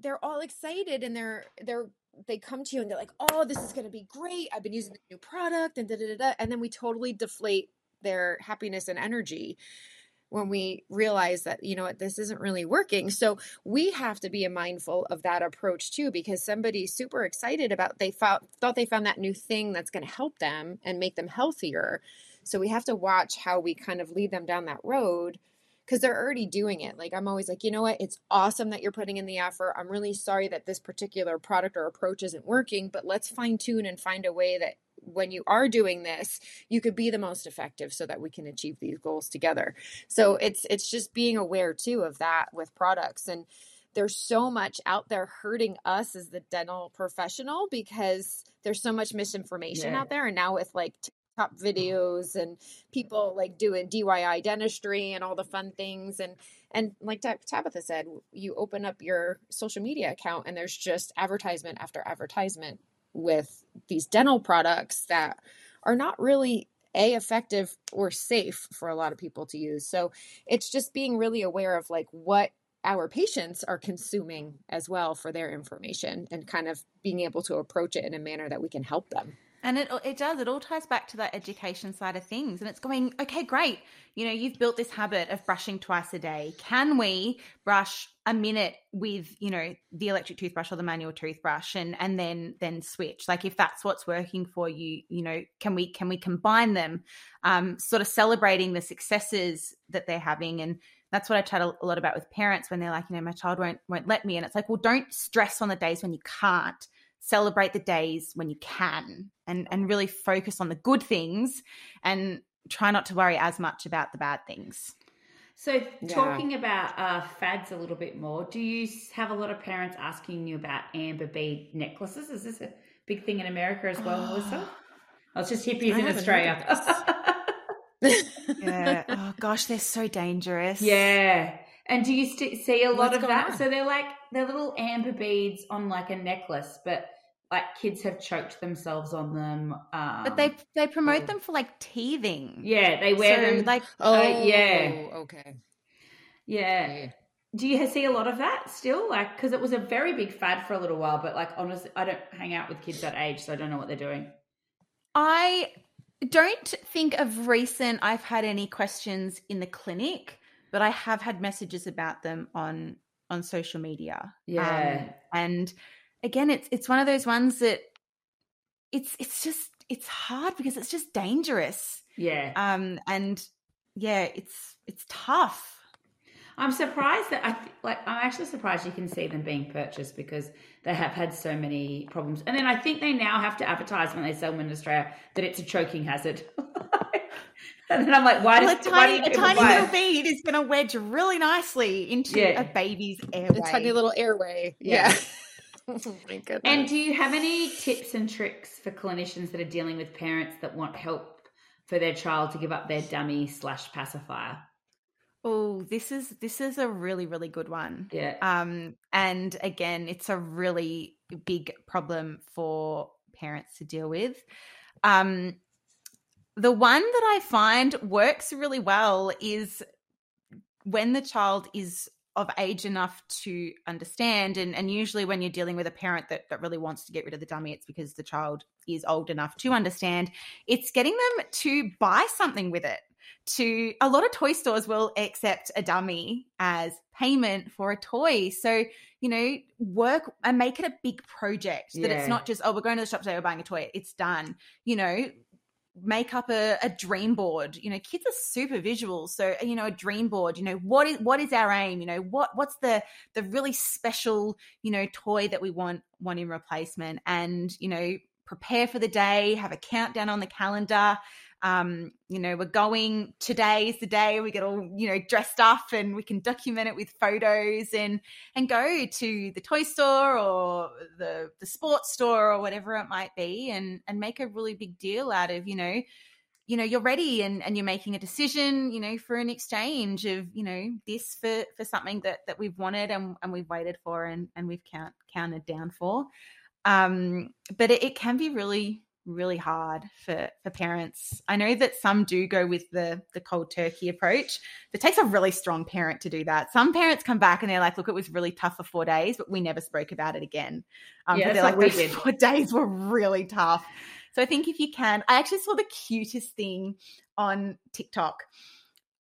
they're all excited and they're they're they come to you and they're like oh this is going to be great. I've been using the new product and da da da and then we totally deflate their happiness and energy when we realize that you know what? This isn't really working. So we have to be mindful of that approach too because somebody's super excited about they thought thought they found that new thing that's going to help them and make them healthier. So we have to watch how we kind of lead them down that road because they're already doing it like i'm always like you know what? It's awesome that you're putting in the effort. I'm really sorry that this particular product or approach isn't working but let's fine tune and find a way that when you are doing this you could be the most effective so that we can achieve these goals together. So it's it's just being aware too of that with products and there's so much out there hurting us as the dental professional because there's so much misinformation Yeah. out there and now with like top mm-hmm. videos and people like doing DIY dentistry and all the fun things. And and like Tabitha said you open up your social media account and there's just advertisement after advertisement with these dental products that are not really a effective or safe for a lot of people to use. So it's just being really aware of like what our patients are consuming as well for their information and kind of being able to approach it in a manner that we can help them And it it does. It all ties back to that education side of things. And it's going, okay, great. You know, you've built this habit of brushing twice a day. Can we brush a minute with, you know, the electric toothbrush or the manual toothbrush and and then then switch? Like if that's what's working for you, you know, can we can we combine them? Um, sort of celebrating the successes that they're having and that's what I chat a lot about with parents when they're like, you know, my child won't won't let me. And it's like, well, don't stress on the days when you can't celebrate the days when you can and and really focus on the good things and try not to worry as much about the bad things So, Yeah. talking about uh, fads a little bit more, do you have a lot of parents asking you about amber bead necklaces? Is this a big thing in America as well, Melissa? Oh, it's just hippies I in Australia. [LAUGHS] yeah oh gosh they're so dangerous yeah. And do you st- see a lot What's of that? on? So they're like they're little amber beads on like a necklace, but like kids have choked themselves on them. Um, But they they promote oh. them for like teething. yeah, they wear so, them. like Uh, yeah. okay. yeah. Yeah. Do you see a lot of that still? Like, because it was a very big fad for a little while, but like honestly, I don't hang out with kids that age, so I don't know what they're doing. I don't think of recent I've had any questions in the clinic, but I have had messages about them on on social media. Yeah. Um, and again, it's it's one of those ones that it's it's just it's hard because it's just dangerous. Yeah. Um and yeah, it's it's tough. I'm surprised that I th- like. I'm actually surprised you can see them being purchased because they have had so many problems. And then I think they now have to advertise when they sell them in Australia that it's a choking hazard. [LAUGHS] and then I'm like, why Well, does a why tiny, do a tiny little bead is going to wedge really nicely into Yeah. a baby's airway. A tiny little airway. Yeah. Yeah. [LAUGHS] goodness. And do you have any tips and tricks for clinicians that are dealing with parents that want help for their child to give up their dummy slash pacifier? Oh, this is this is a really really good one. Yeah. Um, and again, it's a really big problem for parents to deal with. Um, the one that I find works really well is when the child is of age enough to understand. And, and usually when you're dealing with a parent that, that really wants to get rid of the dummy it's because the child is old enough to understand. It's getting them to buy something with it. To a lot of toy stores will accept a dummy as payment for a toy. So you know work and make it a big project that Yeah. it's not just oh we're going to the shop today we're buying a toy. It's done. You know make up a, a dream board. You know kids are super visual. So you know a dream board you know what is what is our aim? You know what what's the the really special you know toy that we want want in replacement? And you know prepare for the day have a countdown on the calendar um you know we're going today is the day we get all you know dressed up and we can document it with photos and and go to the toy store or the the sports store or whatever it might be and and make a really big deal out of you know you know you're ready and and you're making a decision you know for an exchange of you know this for for something that that we've wanted and and we've waited for and and we've count counted down for. Um but it, it can be really really hard for for parents. I know that some do go with the the cold turkey approach. It takes a really strong parent to do that. Some parents come back and they're like look it was really tough for four days but we never spoke about it again. Um Yeah, they're like we those did. four [LAUGHS] days were really tough. So i think if you can i actually saw the cutest thing on tiktok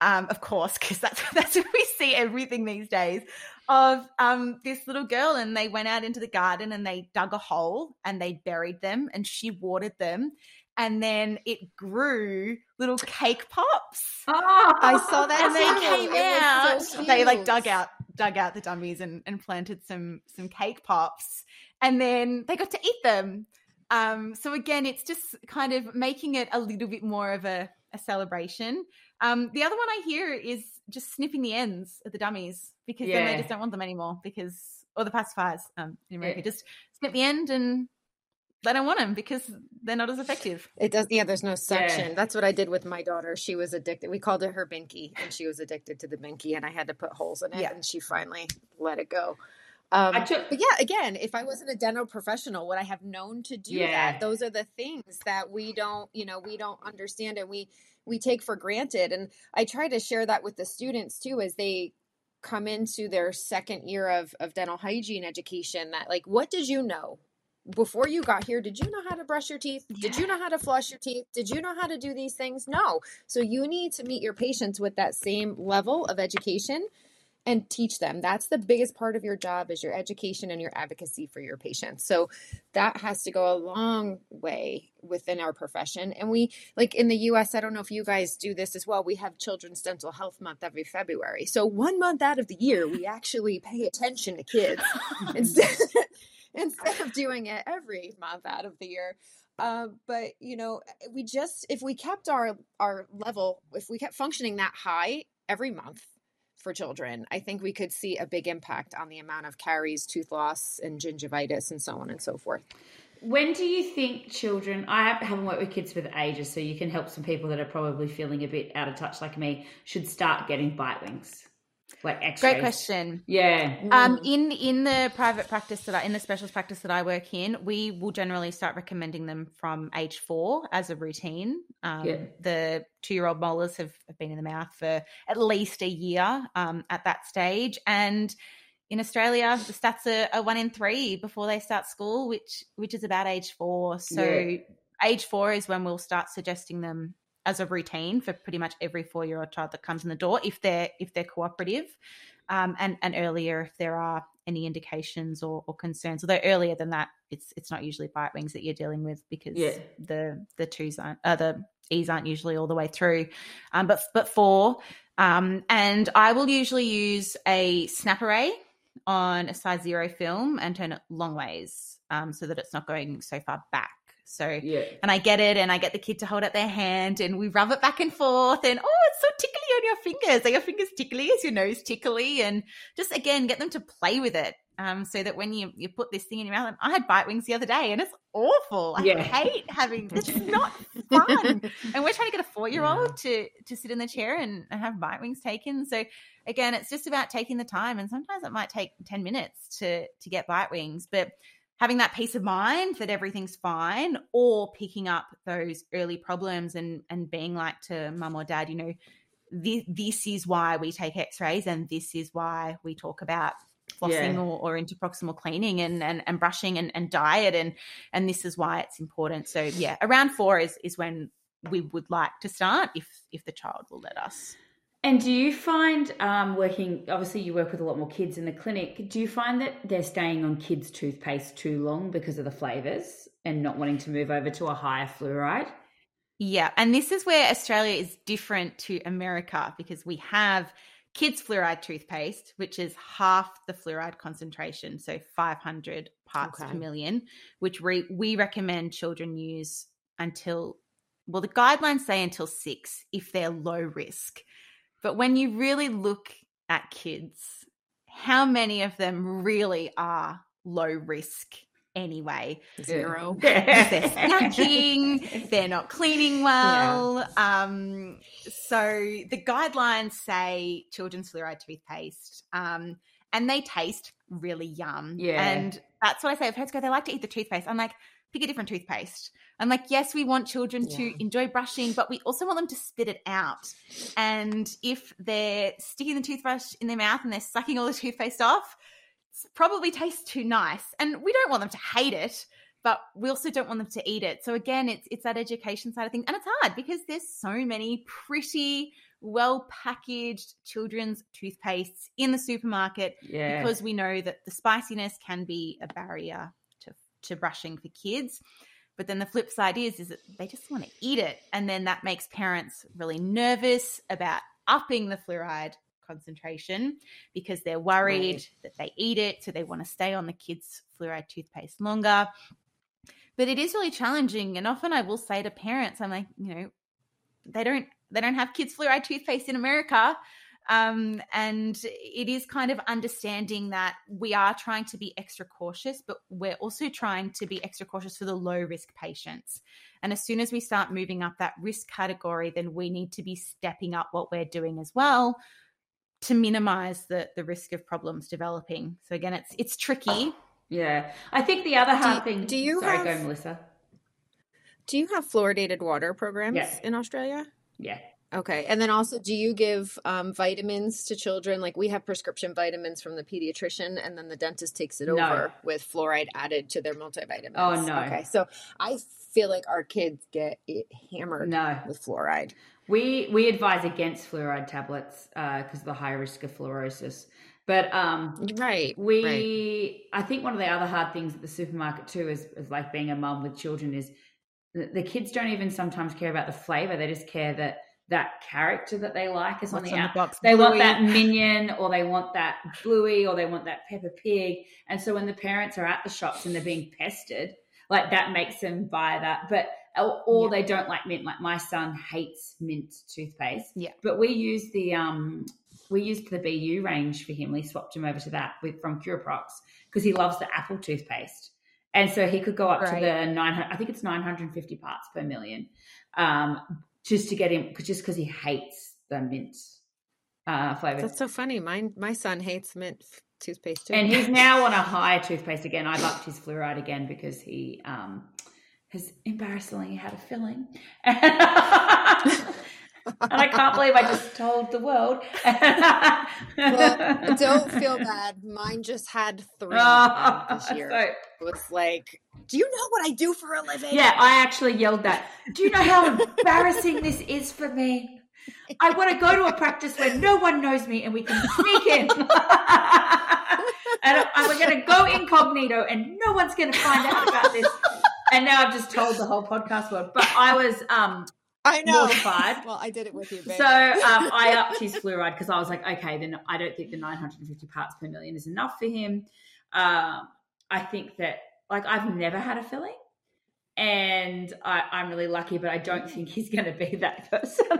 um, of course, because that's [LAUGHS] that's where we see everything these days. Of um, this little girl, and they went out into the garden and they dug a hole and they buried them, and she watered them, and then it grew little cake pops. Oh, I saw that And they came out. so they like dug out dug out the dummies and, and planted some some cake pops, and then they got to eat them. Um, so again, it's just kind of making it a little bit more of a, a celebration. Um, the other one I hear is just snipping the ends of the dummies because then they just don't want them anymore because or the pacifiers um, in America Yeah. just snip the end and they don't want them because they're not as effective. It does. Yeah, there's no suction. That's what I did with my daughter. She was addicted. We called it her binky, and she was addicted to the binky, and I had to put holes in it, Yeah. and she finally let it go. Um, I took- but yeah, again, if I wasn't a dental professional, would I have known to do Yeah. that? Those are the things that we don't, you know, we don't understand, and we we take for granted. And I try to share that with the students too, as they come into their second year of of dental hygiene education. That like, what did you know? before you got here, did you know how to brush your teeth? Did you know how to flush your teeth? Did you know how to do these things? No. So you need to meet your patients with that same level of education and teach them. That's the biggest part of your job is your education and your advocacy for your patients. So that has to go a long way within our profession. And we like in the US, I don't know if you guys do this as well. We have Children's Dental Health Month every February. So one month out of the year, we actually pay attention to kids [LAUGHS] instead [LAUGHS] instead of doing it every month out of the year. Uh, but you know, we just if we kept our our level, if we kept functioning that high every month for children, I think we could see a big impact on the amount of caries, tooth loss, and gingivitis, and so on and so forth. When do you think children? I have- haven't worked with kids the ages, so you can help some people that are probably feeling a bit out of touch, like me, should start getting bite wings. Like X-rays? Great question. Yeah. Um, in in the private practice that I in the specialist practice that I work in, we will generally start recommending them from age four as a routine. Um, Yeah. The two year old molars have, have been in the mouth for at least a year um, at that stage, and in Australia, the stats are, are one in three before they start school, which which is about age four. So Yeah. age four is when we'll start suggesting them as a routine for pretty much every four year old child that comes in the door if they're if they're cooperative um, and and earlier if there are any indications or, or concerns. Although earlier than that it's it's not usually bite wings that you're dealing with because Yeah. the the twos aren't uh, the e's aren't usually all the way through. Um, but but four um, and i will usually use a Snap-A-Ray on a size zero film and turn it long ways um, so that it's not going so far back so Yeah. and I get it, and I get the kid to hold up their hand, and we rub it back and forth, and oh, it's so tickly on your fingers. Are your fingers tickly? Is your nose tickly? And just again, get them to play with it, um, so that when you you put this thing in your mouth, and I had bite wings the other day, and it's awful. I Yeah. hate having. It's [LAUGHS] not fun, and we're trying to get a four year old to to sit in the chair and, and have bite wings taken. So again, it's just about taking the time, and sometimes it might take ten minutes to to get bite wings, but having that peace of mind that everything's fine or picking up those early problems and and being like to mum or dad you know this, this is why we take x-rays and this is why we talk about flossing Yeah. or, or interproximal cleaning and, and and brushing and, and diet and and this is why it's important so yeah around four is is when we would like to start if if the child will let us And do you find um, working? Obviously, you work with a lot more kids in the clinic. Do you find that they're staying on kids' toothpaste too long because of the flavors and not wanting to move over to a higher fluoride? Yeah, and this is where Australia is different to America because we have kids fluoride toothpaste, which is half the fluoride concentration, so 500 parts Okay. per million, which re- we recommend children use until, well, the guidelines say until six if they're low risk. But when you really look at kids, how many of them really are low risk anyway? Zero. [LAUGHS] they're snacking, [LAUGHS] they're not cleaning well. Um, so the guidelines say children's fluoride toothpaste, um, and they taste really yum. Yeah. And that's what I say. If parents go, they like to eat the toothpaste. I'm like, pick a different toothpaste. I'm like, yes, we want children Yeah. to enjoy brushing, but we also want them to spit it out. And if they're sticking the toothbrush in their mouth and they're sucking all the toothpaste off, it probably tastes too nice. And we don't want them to hate it, but we also don't want them to eat it. So again, it's it's that education side of things. And it's hard because there's so many pretty well packaged children's toothpastes in the supermarket Yeah. because we know that the spiciness can be a barrier to, to brushing for kids. But then the flip side is is that they just want to eat it, and then that makes parents really nervous about upping the fluoride concentration because they're worried Right. that they eat it, so they want to stay on the kids' fluoride toothpaste longer. But it is really challenging, and often I will say to parents, I'm like, you know, they don't they don't have kids fluoride toothpaste in America. Um, and it is kind of understanding that we are trying to be extra cautious, but we're also trying to be extra cautious for the low risk patients. And as soon as we start moving up that risk category, then we need to be stepping up what we're doing as well to minimize the the risk of problems developing. So again, it's it's tricky. Yeah. I think the other hard you- thing. do you Sorry, have- go, Melissa. Do you have fluoridated water programs Yeah. in Australia? Yeah. Okay. And then also, do you give um, vitamins to children? Like we have prescription vitamins from the pediatrician, and then the dentist takes it No. over with fluoride added to their multivitamins. Oh, no. Okay. So I feel like our kids get it hammered No. with fluoride. We we advise against fluoride tablets because of the high risk of fluorosis. But um, Right. we i think one of the other hard things at the supermarket too is, is like being a mum with children is the, the kids don't even sometimes care about the flavor they just care that that character that they like is What's on the on the box? they want that minion or they want that bluey or they want that Peppa Pig. And so when the parents are at the shops and they're being pestered like that makes them buy that. But or, or Yeah. they don't like mint. Like my son hates mint toothpaste. Yeah. but we use the um we used the Be You range for him. We swapped him over to that with from Curaprox because he loves the apple toothpaste. And so he could go up to the 900 i think it's 950 parts per million. Um just to get him just because he hates the mint uh, flavors. That's so funny. Mine, my son hates mint toothpaste too. And he's [LAUGHS] now on a higher toothpaste again. I've upped his fluoride again because he um, has embarrassingly had a filling. [LAUGHS] [LAUGHS] and I can't believe I just told the world. well, [LAUGHS] don't feel bad. Mine just had three Oh, this year. so- it was like, do you know what I do for a living? yeah, I actually yelled that. Do you know how embarrassing this is for me? I want to go to a practice where no one knows me and we can sneak in. [LAUGHS] and I- we're going to go incognito and no one's going to find out about this. And now I've just told the whole podcast world. But I was um, I know. mortified. Well, I did it with you, babe. So um, [LAUGHS] I upped his fluoride because I was like, okay, then I don't think the 950 parts per million is enough for him. Um, I think that, like, I've never had a filling. And I, I'm really lucky, but I don't think he's going to be that person. [LAUGHS] um,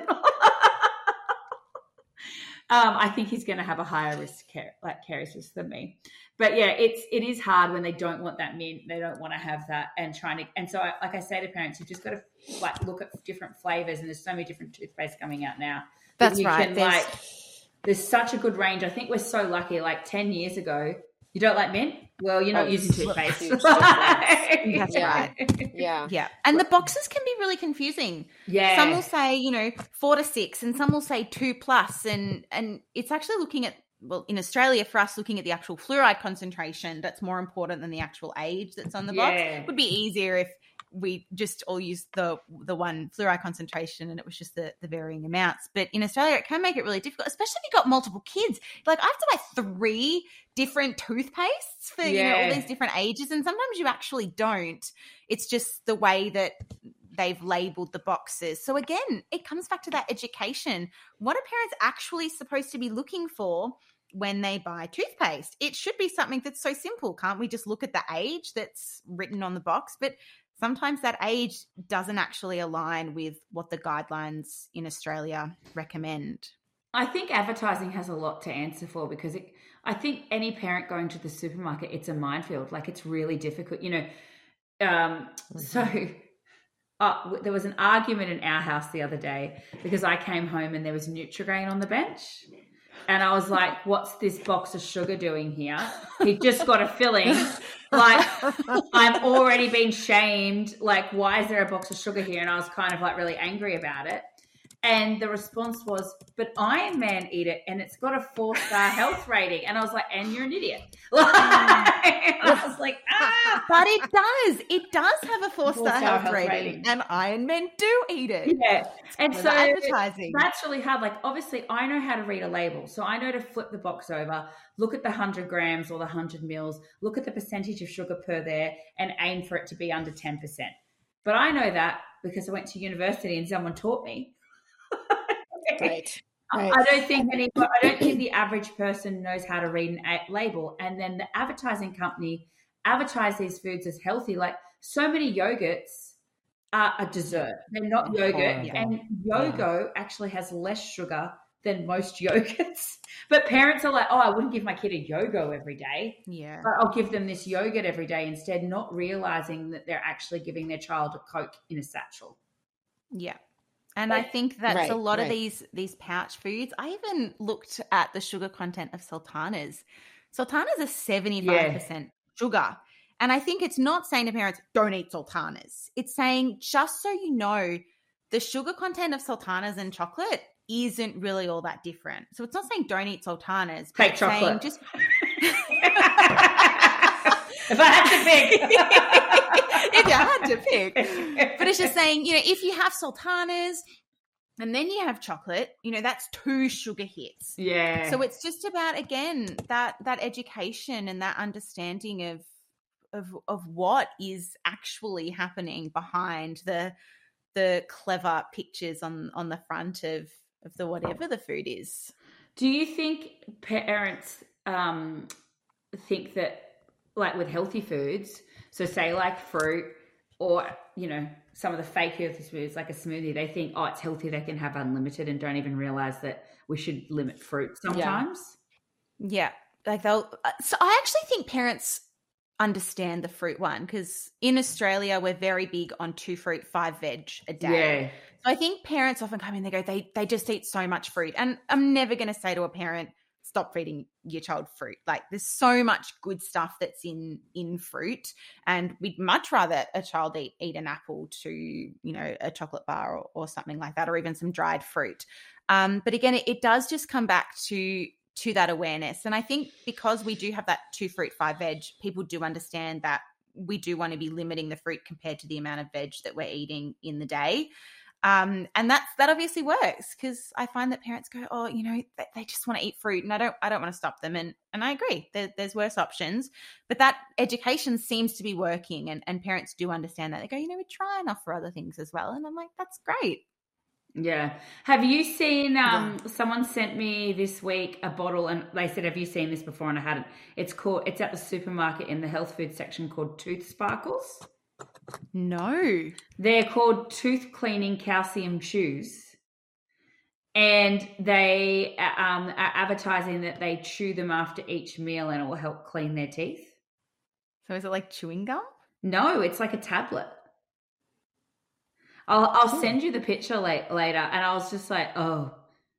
I think he's going to have a higher risk, care, like caries risk than me. But yeah, it's it is hard when they don't want that mint, they don't want to have that, and trying to. And so, I, like I say to parents, you've just got to like look at different flavors, and there's so many different toothpaste coming out now. that That's you right. Can, There's- like, there's such a good range. I think we're so lucky. Like ten years ago, you don't like mint? Well, you're not Oh, using [LAUGHS] toothpaste. difference. [LAUGHS] That's Yeah. right. yeah. Yeah. And the boxes can be really confusing. Yeah. Some will say, you know, four to six, and some will say two plus, and and it's actually looking at well in Australia for us looking at the actual fluoride concentration that's more important than the actual age that's on the box. Yeah. Would be easier if we just all used the the one fluoride concentration and it was just the, the varying amounts. But in Australia, it can make it really difficult, especially if you've got multiple kids. Like I have to buy three different toothpastes for you know all these different ages, and sometimes you actually don't. It's just the way that they've labeled the boxes. So again, it comes back to that education. What are parents actually supposed to be looking for when they buy toothpaste? It should be something that's so simple. Can't we just look at the age that's written on the box? But sometimes that age doesn't actually align with what the guidelines in Australia recommend. I think advertising has a lot to answer for because it, I think any parent going to the supermarket, it's a minefield. Like it's really difficult, you know. Um, So [LAUGHS] uh, there was an argument in our house the other day because I came home and there was Nutrigrain on the bench. And I was like, [LAUGHS] what's this box of sugar doing here? He just got a filling. Like, I'm already being shamed. Like, why is there a box of sugar here? And I was kind of like really angry about it. And the response was, but Iron Man eat it and it's got a four star [LAUGHS] health rating. And I was like, and you're an idiot. [LAUGHS] Like, [LAUGHS] I was like, ah. But it does. It does have a four star health, health rating, rating. and Iron Men do eat it. Yeah. And so advertising. that's really hard. Like, obviously, I know how to read a label. So I know to flip the box over, look at the 100 grams or the 100 mils, look at the percentage of sugar per there, and aim for it to be under 10%. But I know that because I went to university and someone taught me. Right. I- Right. I don't think any. I don't think the average person knows how to read an a- label, and then the advertising company advertise these foods as healthy. Like so many yogurts are a dessert; they're not yogurt, Yeah. and yogo actually has less sugar than most [LAUGHS] yogurts. But parents are like, "Oh, I wouldn't give my kid a yogo every day, Yeah. but I'll give them this yogurt every day instead," not realizing that they're actually giving their child a Coke in a satchel. Yeah. And I think that's Right, a lot of these these pouch foods. I even looked at the sugar content of sultanas. Sultanas are 75% sugar. And I think it's not saying to parents, don't eat sultanas. It's saying, just so you know, the sugar content of sultanas and chocolate isn't really all that different. So it's not saying don't eat sultanas. but Take it's saying chocolate. Just [LAUGHS] [LAUGHS] if I had to pick, [LAUGHS] if you had to pick. [LAUGHS] But it's just saying, you know, if you have sultanas and then you have chocolate, you know, that's two sugar hits. yeah. So it's just about again that that education and that understanding of of of what is actually happening behind the the clever pictures on on the front of of the whatever the food is. Do you think parents um, think that, like with healthy foods, so say like fruit or, you know, some of the fake healthy foods, like a smoothie, they think, oh, it's healthy, they can have unlimited and don't even realize that we should limit fruit sometimes? Yeah, like they'll. uh, So I actually think parents understand the fruit one because in Australia we're very big on two fruit, five veg a day. Yeah. So I think parents often come in, they go, they they just eat so much fruit. And I'm never gonna say to a parent, stop feeding your child fruit. Like there's so much good stuff that's in in fruit. And we'd much rather a child eat eat an apple to, you know, a chocolate bar or, or something like that, or even some dried fruit. Um, but again, it, it does just come back to to that awareness. And I think because we do have that two fruit, five veg, people do understand that we do want to be limiting the fruit compared to the amount of veg that we're eating in the day. Um, and that's that obviously works because I find that parents go, oh, you know, they, they, just want to eat fruit, and I don't, I don't want to stop them. And and I agree, there, there's worse options, but that education seems to be working, and and parents do understand that. They go, you know, we try and offer other things as well, and I'm like, that's great. Yeah. Have you seen um yeah. someone sent me this week a bottle and they said, Have you seen this before? And I hadn't. It's called it's at the supermarket in the health food section called Tooth Sparkles. No. They're called tooth cleaning calcium chews. And they um, are advertising that they chew them after each meal and it will help clean their teeth. So is it like chewing gum? No, it's like a tablet. I'll I'll send you the picture late, later, and I was just like, oh,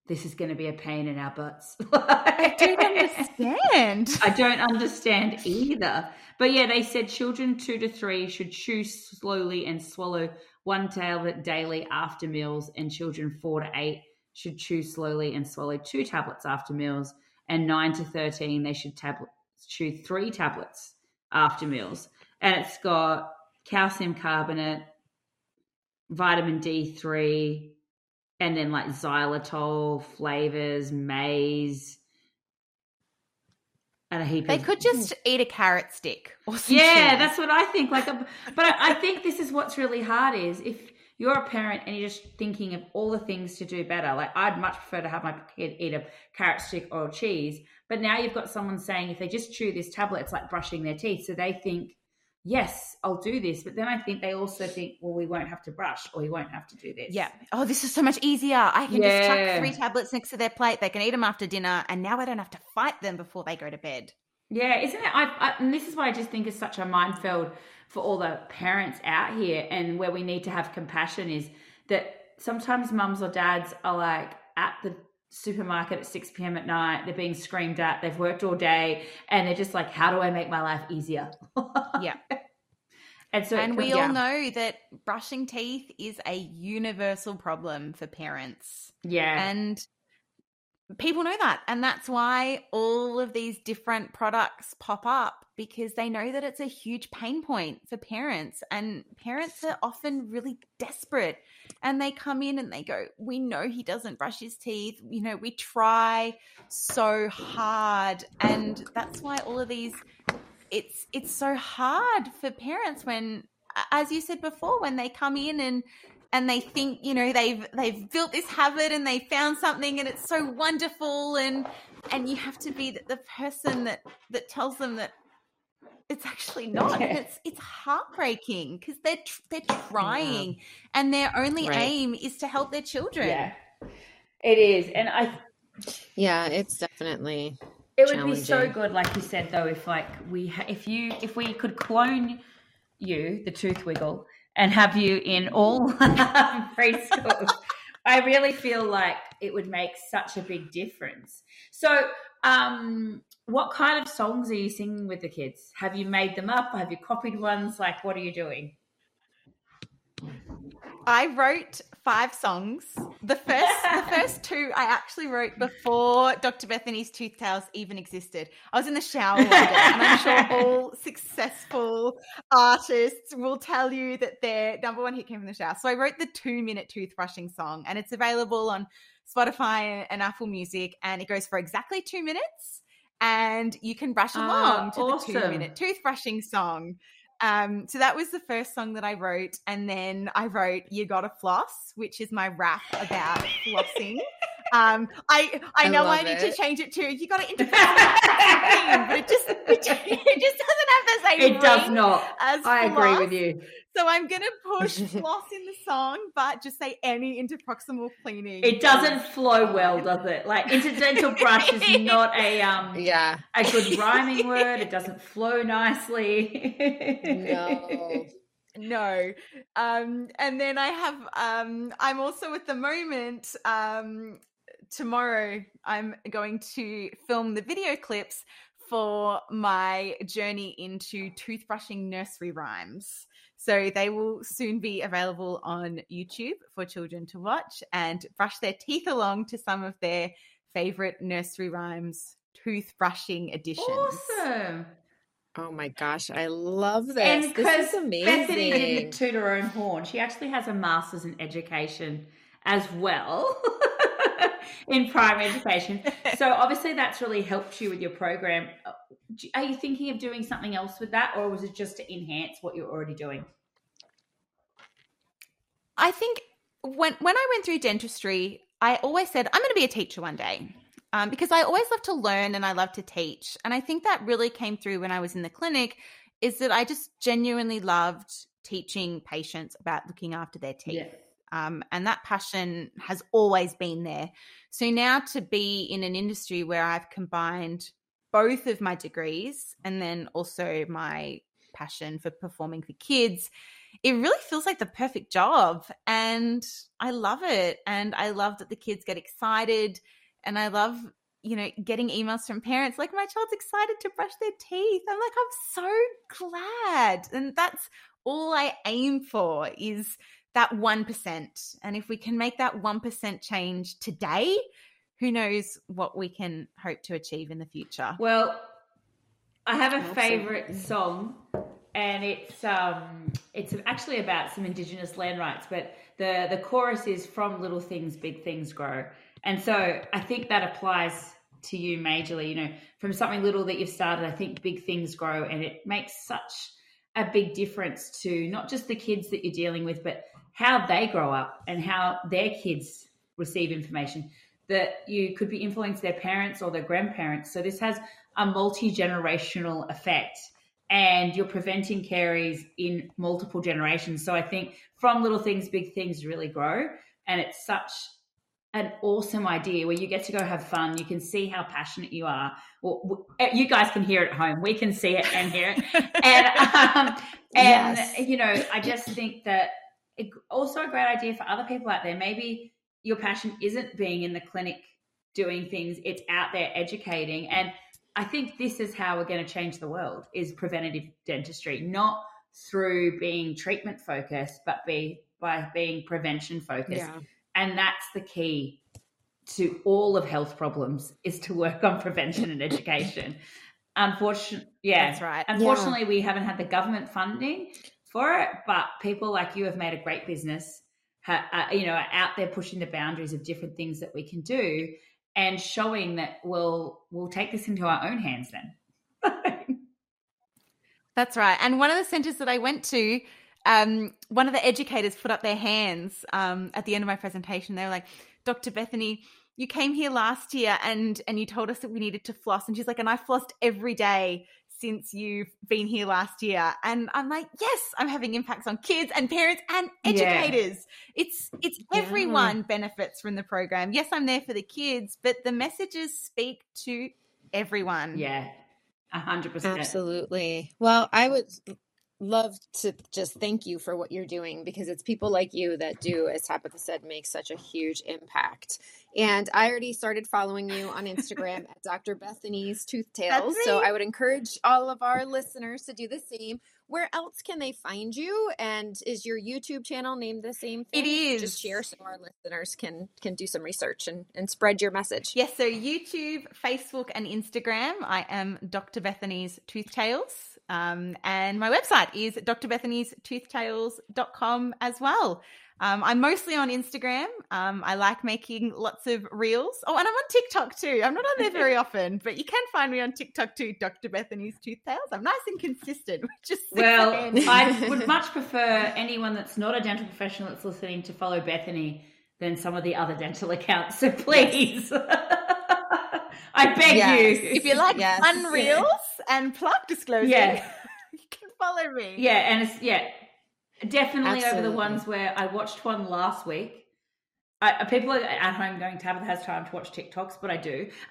this is going to be a pain in our butts. [LAUGHS] I don't understand. I don't understand either. But yeah, they said children two to three should chew slowly and swallow one tablet daily after meals, and children four to eight should chew slowly and swallow two tablets after meals, and nine to thirteen they should tablet chew three tablets after meals. And it's got calcium carbonate, vitamin D3, and then like xylitol flavors, maize, and a heap. They of, could just eat a carrot stick or something. Yeah, that's what I think. Like, a, but I think this is what's really hard is if you're a parent and you're just thinking of all the things to do better. Like, I'd much prefer to have my kid eat a carrot stick or cheese. But now you've got someone saying if they just chew this tablet, it's like brushing their teeth. So they think yes, I'll do this. But then I think they also think, well, we won't have to brush or we won't have to do this. Yeah. Oh, this is so much easier. I can yeah. just chuck three tablets next to their plate. They can eat them after dinner. And now I don't have to fight them before they go to bed. Yeah. Isn't it? I, I, and this is what I just think is such a minefield for all the parents out here and where we need to have compassion is that sometimes mums or dads are like at the supermarket at 6 p.m. at night. They're being screamed at. They've worked all day and they're just like, how do I make my life easier? [LAUGHS] yeah. And so, and we yeah. all know that brushing teeth is a universal problem for parents. Yeah. And people know that. And that's why all of these different products pop up because they know that it's a huge pain point for parents. And parents are often really desperate and they come in and they go, We know he doesn't brush his teeth. You know, we try so hard. And that's why all of these. It's it's so hard for parents when as you said before when they come in and and they think you know they've they've built this habit and they found something and it's so wonderful and and you have to be the, the person that that tells them that it's actually not yeah. it's it's heartbreaking because they're they're trying yeah. and their only right. aim is to help their children yeah it is and i yeah it's definitely it would be so good like you said though if like we ha- if you if we could clone you the tooth wiggle and have you in all [LAUGHS] preschools. I really feel like it would make such a big difference. So, um, what kind of songs are you singing with the kids? Have you made them up? Have you copied ones? Like, what are you doing? I wrote five songs. The first, the [LAUGHS] first two I actually wrote before Dr. Bethany's Tooth Tales even existed. I was in the shower one day, and I'm sure [LAUGHS] all successful artists will tell you that their number one hit came from the shower. So I wrote the two minute toothbrushing song, and it's available on Spotify and Apple Music, and it goes for exactly two minutes. And you can brush ah, along uh, to awesome. the two minute toothbrushing song. Um, so that was the first song that I wrote, and then I wrote "You Gotta Floss," which is my rap about flossing. [LAUGHS] Um, I I I know I, need it. to change it to you got to interpret but it [LAUGHS] just it just, doesn't have the same. It does not. I agree with you. So I'm gonna push [LAUGHS] floss in the song, but just say any interproximal cleaning. It doesn't flow well, does it? Like incidental brush is not a [LAUGHS] um Yeah. a good rhyming word. It doesn't flow nicely. No. [LAUGHS] no um and then i have um i'm also at the moment um tomorrow i'm going to film the video clips for my journey into toothbrushing nursery rhymes so they will soon be available on youtube for children to watch and brush their teeth along to some of their favorite nursery rhymes toothbrushing editions awesome. Oh my gosh, I love this. And this because is amazing. Bethany didn't toot her own horn, she actually has a master's in education as well [LAUGHS] [LAUGHS] in primary education. [LAUGHS] So obviously that's really helped you with your program. Uh, Are you thinking of doing something else with that, or was it just to enhance what you're already doing? I think when when I went through dentistry, I always said I'm going to be a teacher one day. Um, because I always love to learn and I love to teach. And I think that really came through when I was in the clinic is that I just genuinely loved teaching patients about looking after their teeth. Um, and that passion has always been there. So now to be in an industry where I've combined both of my degrees and then also my passion for performing for kids, it really feels like the perfect job. And I love it. And I love that the kids get excited. And I love, you know, getting emails from parents like, my child's excited to brush their teeth. I'm like, I'm so glad. And that's all I aim for is that 1%. And if we can make that 1% change today, who knows what we can hope to achieve in the future. Well, I have a Absolutely. favorite song, and it's um, it's actually about some Indigenous land rights, but the the chorus is "From little things, big things grow," and so I think that applies to you majorly. You know, from something little that you've started, I think big things grow, and it makes such a big difference to not just the kids that you're dealing with, but how they grow up and how their kids receive information that you could be influenced their parents or their grandparents. So this has a multi-generational effect and you're preventing caries in multiple generations. So I think from little things, big things really grow. And it's such an awesome idea where you get to go have fun. You can see how passionate you are. Well, you guys can hear it at home. We can see it and hear it. [LAUGHS] and um, and Yes. you know, I just think that it, also a great idea for other people out there. Maybe your passion isn't being in the clinic doing things; it's out there educating. And I think this is how we're going to change the world: is preventative dentistry, not through being treatment focused, but be by being prevention focused. Yeah. And that's the key to all of health problems is to work on prevention and education. Unfortunately, yeah, That's right. Unfortunately, we haven't had the government funding for it, but people like you have made a great business. Uh, you know, are out there pushing the boundaries of different things that we can do, and showing that we'll we'll take this into our own hands. Then, [LAUGHS] That's right. And one of the centers that I went to, um, one of the educators put up their hands um, at the end of my presentation. They were like, Dr. Bethany, you came here last year and and you told us that we needed to floss. And she's like, and I flossed every day since you've been here last year. And I'm like, yes, I'm having impacts on kids and parents and Yeah. educators. It's it's Yeah. everyone benefits from the program. Yes, I'm there for the kids, but the messages speak to everyone. yeah, a hundred percent. Absolutely. Well, I would love to just thank you for what you're doing because it's people like you that do, as Tabitha said, make such a huge impact. And I already started following you on Instagram at Dr. Bethany's Tooth [LAUGHS] Tales. So. I would encourage all of our listeners to do the same. Where else can they find you? And is your YouTube channel named the same thing? It is. Just share so our listeners can can do some research and, and spread your message. Yes, so YouTube, Facebook, and Instagram. I am Dr. Bethany's Tooth Tales. Um, and my website is drbethanystoothtales.com as well. Um, I'm mostly on Instagram. Um, I like making lots of reels. Oh, and I'm on TikTok too. I'm not on there very [LAUGHS] often, but you can find me on TikTok too, Dr. Bethany's Tooth Tales. I'm nice and consistent, [LAUGHS] which is Well, I [LAUGHS] would much prefer anyone that's not a dental professional that's listening to follow Bethany than some of the other dental accounts. So please, I beg Yes. you. If you like Yes. fun reels and plug disclosure, Yeah. [LAUGHS] you can follow me. Yeah, and it's yeah, definitely over the ones where I watched one last week. I, people are at home going, Tabitha has time to watch TikToks, but I do. [LAUGHS]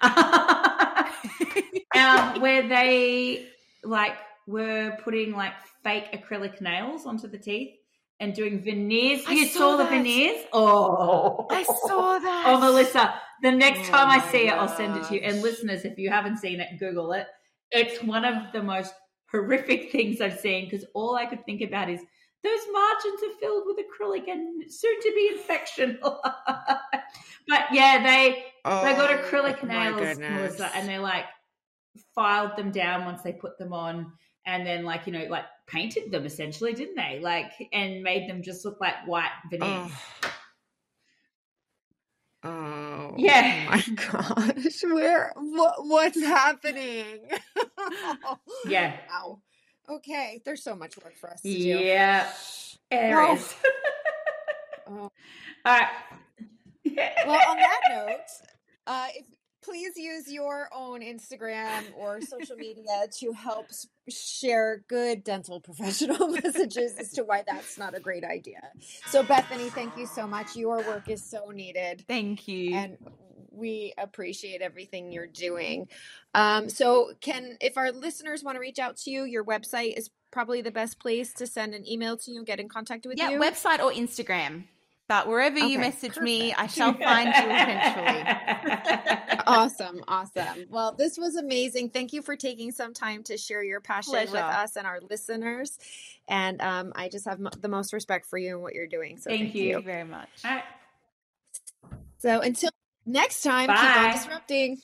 um, where they like were putting like fake acrylic nails onto the teeth and doing veneers. I you saw saw, the veneers? Oh, I saw that. Oh, Melissa, the next Oh time I see it, I'll send it to you. And listeners, if you haven't seen it, Google it. It's one of the most horrific [LAUGHS] things I've seen because all I could think about is those margins are filled with acrylic and soon to be infection. [LAUGHS] but yeah, they they got acrylic Oh, nails. Melissa, and they like filed them down once they put them on, and then like you know like painted them essentially, didn't they? Like and made them just look like white veneers. Oh. Oh Yeah. my [LAUGHS] gosh, where what what's happening? Yeah. [LAUGHS] Wow. Okay, there's so much work for us to do. [LAUGHS] Yeah, there Oh. is. Oh. All right. Well, on that note, uh, if, please use your own Instagram or social media to help share good dental [LAUGHS] professional [LAUGHS] messages as to why that's not a great idea. So, Bethany, thank you so much. Your work is so needed. Thank you. and we appreciate everything you're doing. Um, so, can if our listeners want to reach out to you, your website is probably the best place to send an email to you and get in contact with yeah, you. Yeah, website or Instagram. But wherever you Okay, message me. I shall find you eventually. [LAUGHS] awesome, awesome. Well, this was amazing. Thank you for taking some time to share your passion with us and our listeners. And um, I just have m- the most respect for you and what you're doing. So, Thank thank, you. You. you very much. All right. So, until next time, keep on disrupting.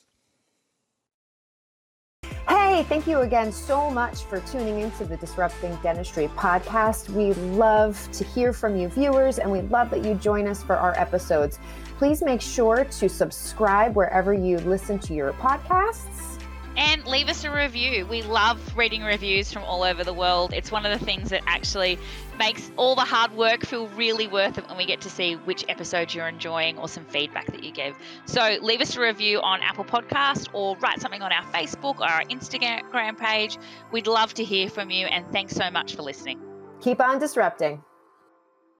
Hey, thank you again so much for tuning into the Disrupting Dentistry podcast. We love to hear from you viewers and we love that you join us for our episodes. Please make sure to subscribe wherever you listen to your podcasts. And leave us a review. We love reading reviews from all over the world. It's one of the things that actually makes all the hard work feel really worth it when we get to see which episodes you're enjoying or some feedback that you give. So leave us a review on Apple Podcast or write something on our Facebook or our Instagram page. We'd love to hear from you and thanks so much for listening. Keep on disrupting.